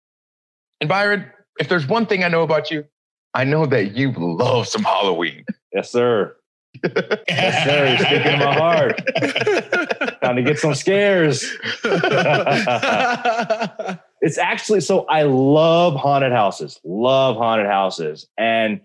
And Byron, if there's one thing I know about you, I know that you love some Halloween. Yes, sir. Yes, sir. You're speaking my heart. *laughs* Time to get some scares. *laughs* it's actually so I love haunted houses. Love haunted houses. And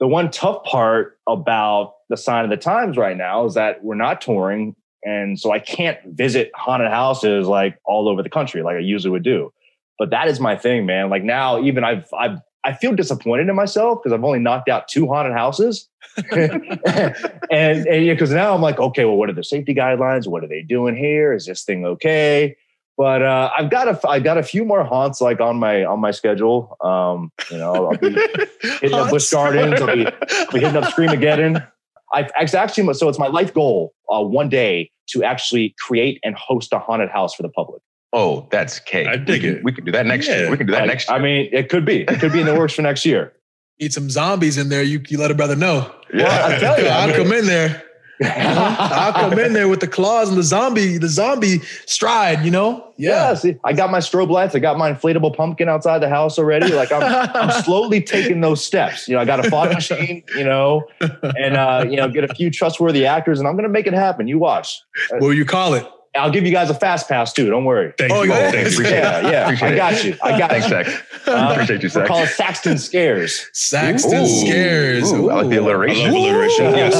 the one tough part about the sign of the times right now is that we're not touring. And so I can't visit haunted houses like all over the country like I usually would do. But that is my thing, man. Like now, even I've I've I feel disappointed in myself because I've only knocked out two haunted houses. *laughs* *laughs* and and because now I'm like, okay, well, what are the safety guidelines? What are they doing here? Is this thing okay? But uh, I've got a I got a few more haunts like on my on my schedule. Um, you know, I'll be *laughs* hitting up Busch Gardens. I'll be, I'll be hitting up Screamageddon. I've actually so it's my life goal uh, one day to actually create and host a haunted house for the public. Oh, that's cake. I dig we can, it. We can do that next Yeah. year. We can do that I, next year. I mean, it could be. It could be in the works for next year. *laughs* Eat some zombies in there. You, you let a brother know. Well, I tell you, *laughs* I I'll mean- come in there. I'll come in there with the claws and the zombie, the zombie stride, you know? Yeah, Yeah. see, I got my strobe lights. I got my inflatable pumpkin outside the house already. Like I'm, I'm slowly taking those steps. You know, I got a fog *laughs* machine. You know, and uh, you know, get a few trustworthy actors, and I'm gonna make it happen. You watch. What will you call it? I'll give you guys a fast pass too. Don't worry. Thank Oh, you. yeah. Thank you. Appreciate Yeah, yeah. Appreciate I got you. I got Thanks, you. Zach. Uh, Appreciate you, We'll Zach. call it Saxton Scares. Saxton Ooh. Scares. Ooh, I like the alliteration. I love alliteration. Yes.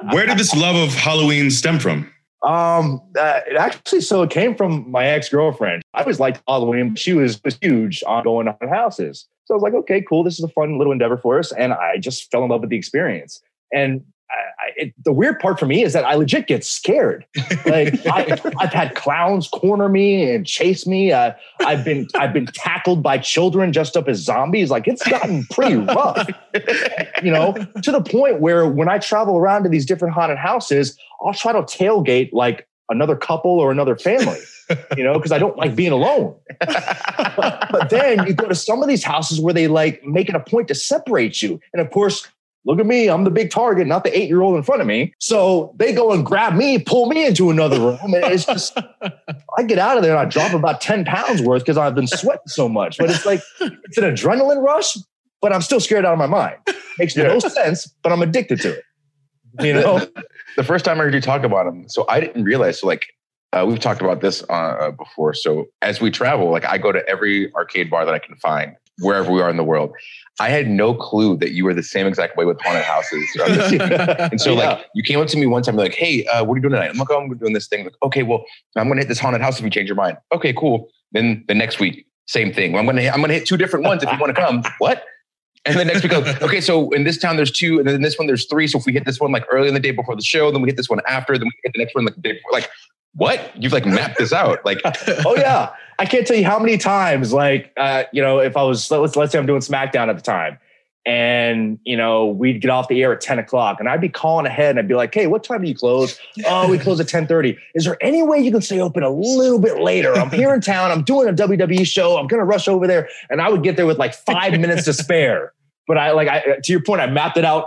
um, *laughs* Where did this love of Halloween stem from? uh, it actually, so it came from my ex girlfriend. I always liked Halloween. She was, was huge on going to haunted houses. So I was like, okay, cool. This is a fun little endeavor for us. And I just fell in love with the experience. And I, it, the weird part for me is that I legit get scared. Like *laughs* I, I've had clowns corner me and chase me. Uh, I've been I've been tackled by children dressed up as zombies. Like it's gotten pretty rough, you know, to the point where when I travel around to these different haunted houses, I'll try to tailgate like another couple or another family, you know, because I don't like being alone. but then you go to some of these houses where they like make it a point to separate you, and of course. Look at me, I'm the big target, not the eight year old in front of me. So they go and grab me, pull me into another room. And it's just, *laughs* I get out of there and I drop about 10 pounds worth because I've been sweating so much. But it's like, it's an adrenaline rush, but I'm still scared out of my mind. Makes no sense, but I'm addicted to it. You know? *laughs* the first time I heard you talk about them, so I didn't realize. So like uh, we've talked about this uh, before. So as we travel, like I go to every arcade bar that I can find wherever we are in the world. I had no clue that you were the same exact way with haunted houses. *laughs* and so Yeah. like you came up to me one time, like, "Hey, uh, what are you doing tonight?" I'm like, "Oh, I'm doing this thing." Like, okay, well, I'm gonna hit this haunted house if you change your mind. Okay, cool. Then the next week, same thing. Well, I'm gonna hit, I'm gonna hit two different ones if you want to come. *laughs* what? And then next week, goes, okay, so in this town there's two, and then in this one there's three. So if we hit this one like early in the day before the show, then we hit this one after, then we hit the next one like the day before. Like, what? You've like mapped this out. Like, *laughs* oh yeah. I can't tell you how many times, like, uh, you know, if I was, let's, let's say I'm doing SmackDown at the time and, you know, we'd get off the air at 10 o'clock and I'd be calling ahead and I'd be like, Hey, what time do you close? Oh, we close at 1030. Is there any way you can stay open a little bit later? I'm here in town. I'm doing a WWE show. I'm going to rush over there. And I would get there with like five minutes to spare. But I like, I, to your point, I mapped it out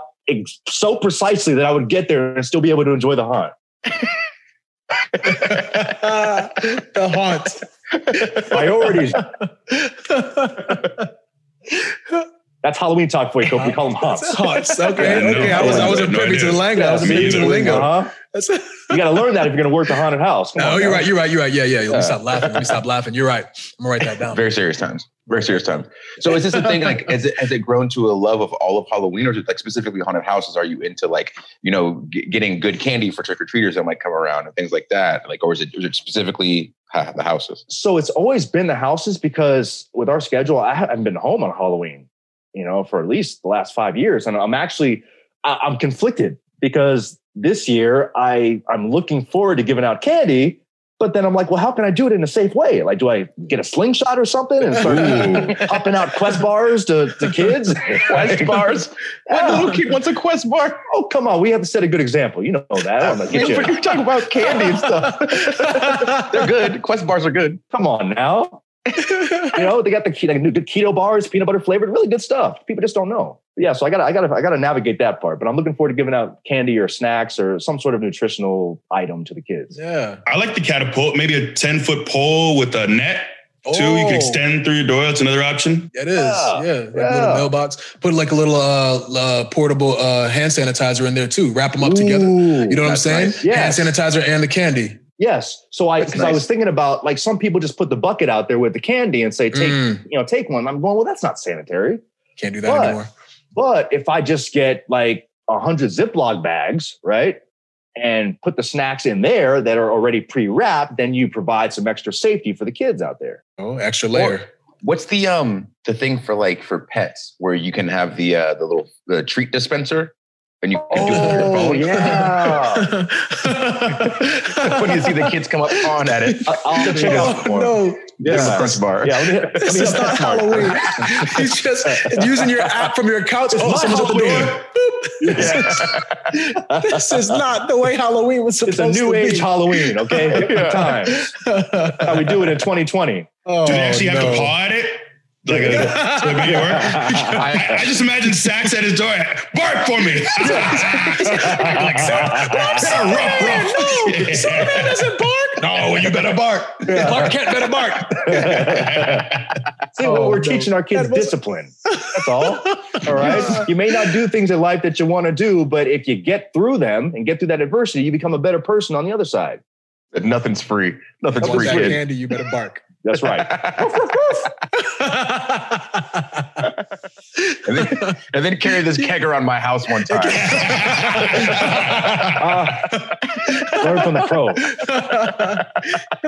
so precisely that I would get there and still be able to enjoy the hunt. *laughs* the haunt. Priorities. *laughs* That's Halloween talk for you, Cope. We call them hunts. Haunts. Okay. Yeah, no, okay. I was I wasn't no privy to idea. the lingo. I wasn't me privy to the lingo. Uh-huh. *laughs* You got to learn that if you're going to work the haunted house. Come no, on you're now. right. You're right. You're right. Yeah, yeah. Let Yeah. me stop laughing. Let me stop laughing. You're right. I'm gonna write that down. very serious times. Very serious times. So is this a thing? Like, has it, has it grown to a love of all of Halloween, or is it like specifically haunted houses? Are you into like you know g- getting good candy for trick or treaters that might come around and things like that? Like, or is it, is it specifically ha- the houses? So it's always been the houses because with our schedule, I haven't been home on Halloween, you know, for at least the last five years. And I'm actually, I'm conflicted because this year I, I'm looking forward to giving out candy. But then I'm like, well, how can I do it in a safe way? Like, do I get a slingshot or something and start popping out quest bars to, to kids? *laughs* Quest bars. Yeah. What little kid wants a quest bar? Oh, come on. We have to set a good example. You know that. I'm Yeah, you- but you're talking about candy and stuff. *laughs* They're good. Quest bars are good. Come on now. *laughs* you know, they got the ke- like, new good keto bars, peanut butter flavored, really good stuff. People just don't know. yeah, so I got I got I got to navigate that part. But I'm looking forward to giving out candy or snacks or some sort of nutritional item to the kids. Yeah. I like the catapult, maybe a 10 foot pole with a net too. You Oh. can extend through your door. That's another option. It is. Yeah, Yeah. Like a yeah. little mailbox. Put like a little uh, uh portable uh hand sanitizer in there too. Wrap them up together. You know what I'm saying? nice. Yes. Hand sanitizer and the candy. Yes. So I That's because I was thinking about like some people just put the bucket out there with the candy and say take Mm, you know take one. I'm going well that's not sanitary. can't do that What? anymore. But if I just get like a hundred Ziploc bags, right, and put the snacks in there that are already pre-wrapped, then you provide some extra safety for the kids out there. Oh, extra layer. What's the um the thing for like for pets where you can have the uh the little the treat dispenser and you can do it with your Oh phone? yeah. *laughs* when you see the kids come up on at it. I- I'll have to check out for 'em. no, This is Yeah. Crunch Bar. Yeah, let me, let me this is not that. Halloween. He's just using your app from your couch. It's Oh, my someone's at the door. Boop. this is not the way Halloween was supposed to be. It's a new age be. Halloween, okay? *laughs* Different times. How we do it in 2020. Oh, Do they actually have to paw at it? Like a, to make? *laughs* I, I just imagine Sax at his door. Bark for me. *laughs* like, so, *laughs* rough, rough. No, Superman doesn't bark. No, you better bark. Clark Kent better bark. See, Oh, what we're no. teaching our kids That was- discipline. That's all. All right. You may not do things in life that you want to do, but if you get through them and get through that adversity, you become a better person on the other side. Nothing's free. Nothing's free, that candy? You better bark. That's right. *laughs* and, then, and then carry this keg around my house one time. Ah, *laughs* learn from the pro. Can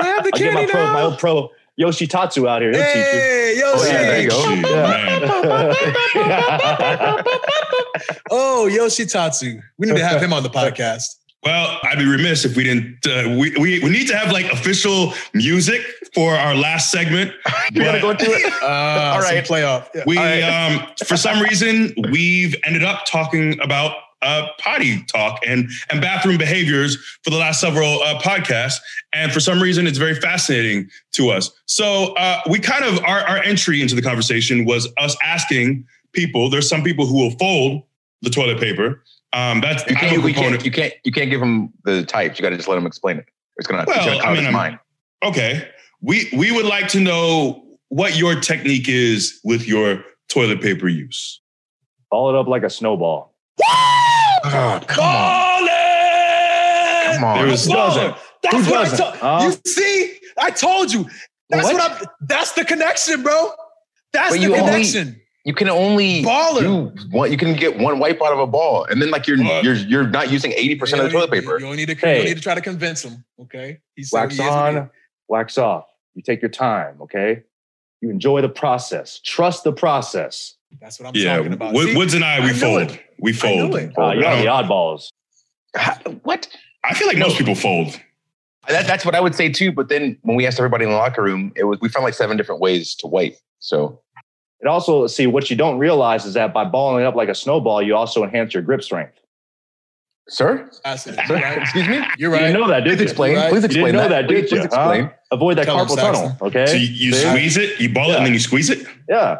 I have the I get my candy pro, my old pro Yoshi Tatsu out here. He'll Hey, yo, Oh, yeah, there you go. Shit, man. teach you. *laughs* Oh, Yoshi Tatsu. We need to have him on the podcast. Well, I'd be remiss if we didn't. Uh, we, we we need to have like official music for our last segment. *laughs* You're gonna go to it? Uh, *laughs* All some right. playoff. Yeah. We, All right. um, for some reason, we've ended up talking about uh, potty talk and and bathroom behaviors for the last several uh, podcasts, and for some reason, it's very fascinating to us. So uh, we kind of our our entry into the conversation was us asking people. There's some people who will fold the toilet paper. Um, that's You I'm can't, a we can't, you can't, you can't give them the types. You got to just let them explain it. It's gonna, Well, it's gonna I mean, out mine. Okay. We we would like to know what your technique is with your toilet paper use. Ball it up like a snowball. Oh, come on, come on. There was- Who doesn't? That's Who what doesn't? I told Huh? you. See, I told you. That's What? what, I'm. That's the connection, bro. That's But the you only- connection. You can only Baller. do one. You can get one wipe out of a ball, and then like you're What? you're you're not using eighty percent of the toilet paper. You don't need to. You Hey. don't need to try to convince him. Okay. He's wax he is what he on, wax off. You take your time, okay? You enjoy the process. Trust the process. That's what I'm Yeah, talking about. Wood- See? Woods and I, we I fold. it. We I fold. knew. Uh, you're on the oddballs. What? I feel like No. most people fold. That, that's what I would say too. But then when we asked everybody in the locker room, it was we found like seven different ways to wipe. So It also, see, what you don't realize is that by balling it up like a snowball, you also enhance your grip strength. Sir? That's it. Sir? Right. Excuse me? You're You right. didn't know that, did Please you? explain. Right. Please You explain didn't know that. that, did please, you? please explain. Huh? Avoid that Tell 'em, carpal Saxton. tunnel, okay? So you, you squeeze it, you ball it, and then you squeeze it. yeah.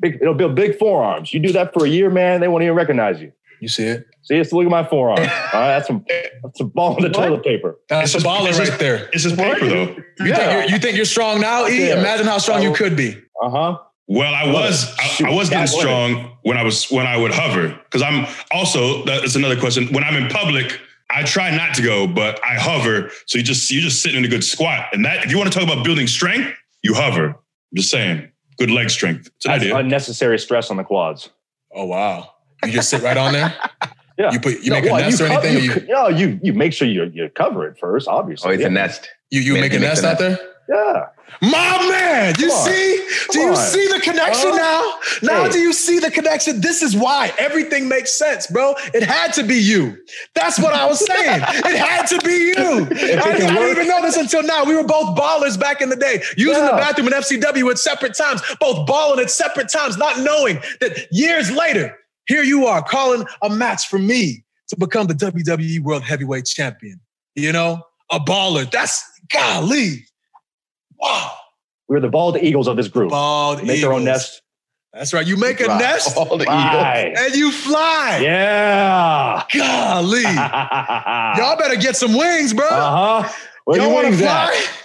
Big, it'll build big forearms. You do that for a year, man, they won't even recognize you. You see it? See, it's look at my forearm. *laughs* All right, that's some that's some ball in the toilet paper. That's It's a just- baller it's right just- there. It's just paper though. You, think you're, you think you're strong now, E? Yeah. Imagine how strong you could be. Uh huh. Well, I was I, I was getting God, strong when I was when I would hover because I'm also that's another question. When I'm in public, I try not to go, but I hover. So you just you just sitting in a good squat, and that if you want to talk about building strength, you hover. I'm just saying, good leg strength. It's an That's idea. unnecessary stress on the quads. Oh wow! You just sit right on there. *laughs* Yeah. You put you No, make a nest or co- anything. You, or you no, you you make sure you you cover it first, obviously. Oh, it's yeah. a nest. you, you Man, make a you make nest out there. Yeah. My man, you Come see? Do you on. see the connection now? Now Hey. do you see the connection? This is why everything makes sense, bro. It had to be you. That's what I was saying. *laughs* it had to be you. I, didn't- I didn't even know this until now. We were both ballers back in the day, using the bathroom in FCW at separate times, both balling at separate times, not knowing that years later, here you are calling a match for me to become the WWE World Heavyweight Champion. You know, a baller. That's golly. Wow. We're the bald eagles of this group. Bald Make their own nest. That's right. You make a nest All the eagles. Fly. and you fly. Yeah. Golly. *laughs* Y'all better get some wings, bro. Uh huh. Where Y'all you want to wings fly? at?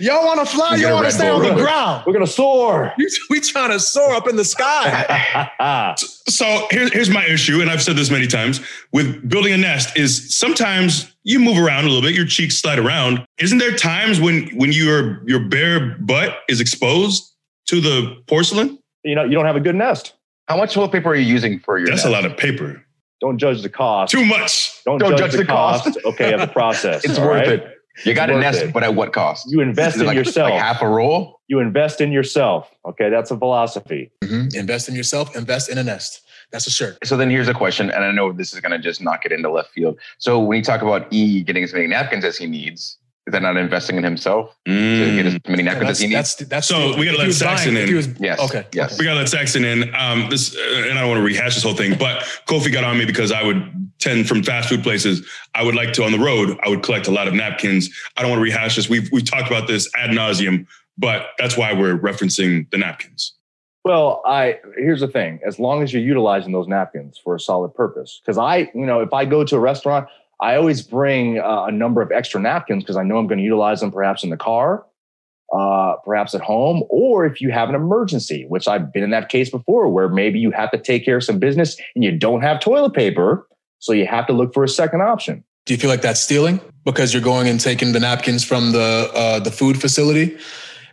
Y'all want to fly? Y'all want to stay on the really. ground? We're gonna soar. *laughs* We trying to soar up in the sky. *laughs* So here's here's my issue, and I've said this many times with building a nest is sometimes you move around a little bit, your cheeks slide around. Isn't there times when when your your bare butt is exposed to the porcelain? you know, you don't have a good nest. How much toilet paper are you using for your That's nest? a lot of paper. Don't judge the cost. Too much. Don't, Don't judge, the, cost. okay, of the process. *laughs* It's worth right? it. You got to nest, it. but at what cost? You invest in like, yourself. Like half a roll? you invest in yourself. Okay, that's a philosophy. Mhm. Invest in yourself, invest in a nest. That's a shirt. So then here's a question, and I know this is going to just knock it into left field. So when you talk about E getting as many napkins as he needs, is that not investing in himself to get as many napkins that's, as he needs? that's, that's So we gotta if let Saxton buying- in. was- Yes, Okay. yes. okay. We gotta let Saxton in. Um, this, uh, and I don't want to rehash this whole thing, but Kofi got on me because I would tend from fast food places. I would like to on the road. I would collect a lot of napkins. I don't want to rehash this. We've we've talked about this ad nauseum, but that's why we're referencing the napkins. Well, I here's the thing: as long as you're utilizing those napkins for a solid purpose, because I, you know, if I go to a restaurant, I always bring uh, a number of extra napkins because I know I'm going to utilize them perhaps in the car, uh, perhaps at home, or if you have an emergency, which I've been in that case before, where maybe you have to take care of some business and you don't have toilet paper, so you have to look for a second option. Do you feel like that's stealing because you're going and taking the napkins from the uh, the food facility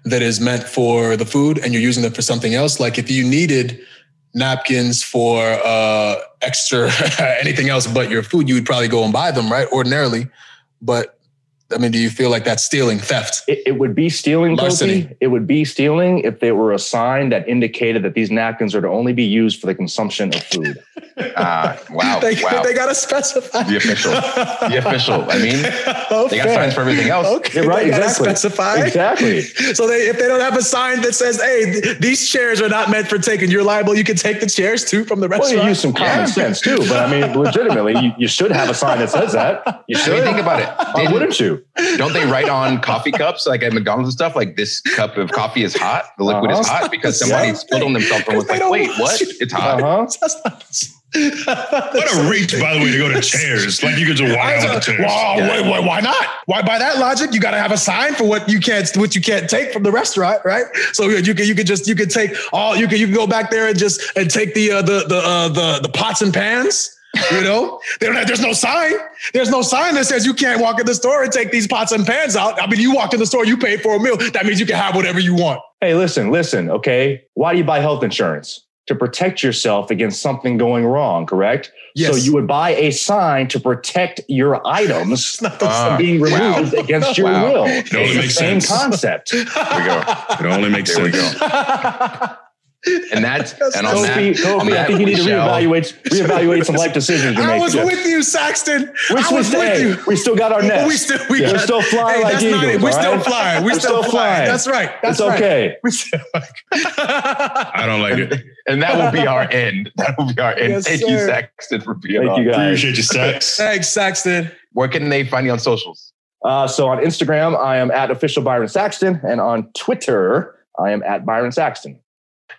that is meant for the food and you're using them for something else? Like if you needed napkins for uh, extra *laughs* anything else but your food, you would probably go and buy them, right? Ordinarily, but I mean, do you feel like that's stealing, theft? It, it would be stealing, Larceny. Kofi. It would be stealing if there were a sign that indicated that these napkins are to only be used for the consumption of food. Ah, *laughs* wow, they, wow. they gotta specify The official. The official. I mean, they got signs for everything else. Okay, Yeah, right, they exactly. specify. Exactly. So they, if they don't have a sign that says, "Hey, th- these chairs are not meant for taking," you're liable. You can take the chairs too from the Well, restaurant. you use some common Yeah. sense too, but I mean, legitimately, you, you should have a sign that says that. You I should. mean, think about it. Why wouldn't you? *laughs* Don't they write on coffee cups like at McDonald's and stuff like this cup of coffee is hot, the liquid is Uh-huh. hot because somebody Yeah. spilled on themselves and was like, "Wait, what? you- It's hot." Uh-huh. *laughs* What a reach, by the way, to go to chairs. Like you could just walk on the chairs. Wow, Yeah. why, why, why not? Why by that logic, you got to have a sign for what you can't what you can't take from the restaurant, right? So you can you could just you could take all you can you can go back there and just and take the uh, the the uh, the the pots and pans. You know, don't have, there's no sign. There's no sign that says you can't walk in the store and take these pots and pans out. I mean, you walk in the store, you paid for a meal. That means you can have whatever you want. Hey, listen, listen, okay? Why do you buy health insurance? To protect yourself against something going wrong, correct? Yes. So you would buy a sign to protect your items *laughs* It's not the from being wow. removed against your Wow. will. It only It's the makes same sense. concept. There we go. It only makes There we sense. go. *laughs* And *laughs* that's and on that, Kofi, on Kofi, I think you need to shall- reevaluate reevaluate some life decisions you're I making. was with you, Saxton. We, I was we, with hey, you. we still got our nest. We still we Yeah. got- We're still flying Hey, like that's not. We're all still flying. We're We're still still flying. flying. That's right. That's it's right. okay. We still *laughs* I don't like it. and that will be our end. That will be our end. Yes, Thank you. Saxton, for being Thank on. you, guys. Appreciate your sex. Thanks, Saxton. Where can they find you on socials? Uh, so on Instagram, I am at official Byron Saxton, and on Twitter, I am at Byron Saxton.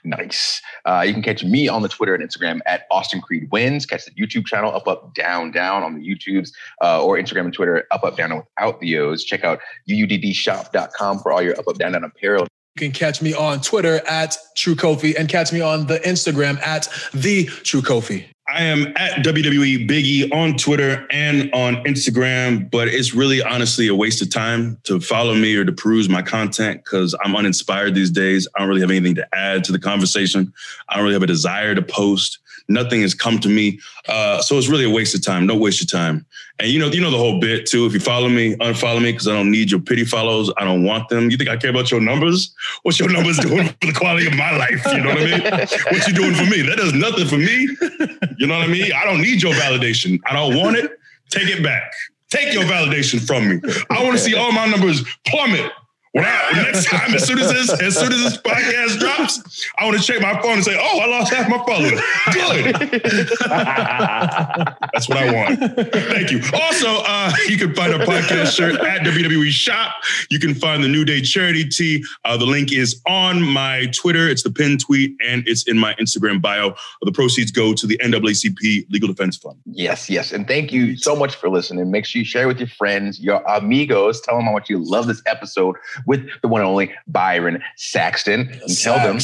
Nice. Uh, you can catch me on the Twitter and Instagram at Austin Creed Wins. Catch the YouTube channel up, up, down, down on the YouTubes uh, or Instagram and Twitter up, up, down, and without the O's. Check out uuddshop.com for all your up, up, down, down apparel. You can catch me on Twitter at True Kofi and catch me on the Instagram at the True Kofi. I am at WWE Biggie on Twitter and on Instagram, but it's really honestly a waste of time to follow me or to peruse my content because I'm uninspired these days. I don't really have anything to add to the conversation. I don't really have a desire to post. Nothing has come to me. Uh, so it's really a waste of time. No waste of time. And you know, you know the whole bit too. If you follow me, unfollow me because I don't need your pity follows. I don't want them. You think I care about your numbers? What's your numbers doing *laughs* for the quality of my life? You know what I mean? What you doing for me? That does nothing for me. You know what I mean? I don't need your validation. I don't want it. Take it back. Take your validation from me. I want to see all my numbers plummet Next time, as soon as this, as soon as this podcast drops, I want to check my phone and say, "Oh, I lost half my followers." Good. *laughs* That's what I want. Thank you. Also, uh, you can find our podcast shirt at WWE Shop. You can find the New Day charity tee. Uh, the link is on my Twitter. It's the pinned tweet, and it's in my Instagram bio. The proceeds go to the NAACP Legal Defense Fund. Yes, yes. And thank you so much for listening. Make sure you share with your friends, your amigos. Tell them how much you love this episode with the one and only Byron Saxton. And tell them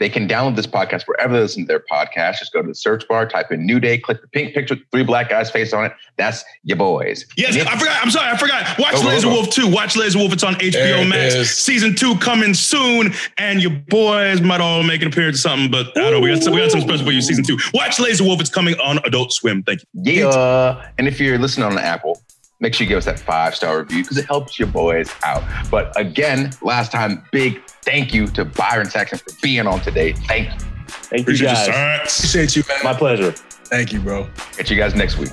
they can download this podcast wherever they listen to their podcast. Just go to the search bar, type in New Day, click the pink picture with three black guys' face on it. That's your boys. Yes, I forgot. I'm sorry, I forgot. Watch Laser. Wolf 2. Watch Laser Wolf. It's on HBO Max. Season two coming soon. And your boys might all make an appearance or something, but I don't know. We got, some, we got some special for you. Season two. Watch Laser Wolf. It's coming on Adult Swim. Thank you. Yeah. And if you're listening on Apple, make sure you give us that five star review because it helps your boys out. But again, last time, big thank you to Byron Saxton for being on today. Thank you. Thank you Appreciate you, guys. sir. Appreciate you, man. My pleasure. Thank you, bro. Catch you guys next week.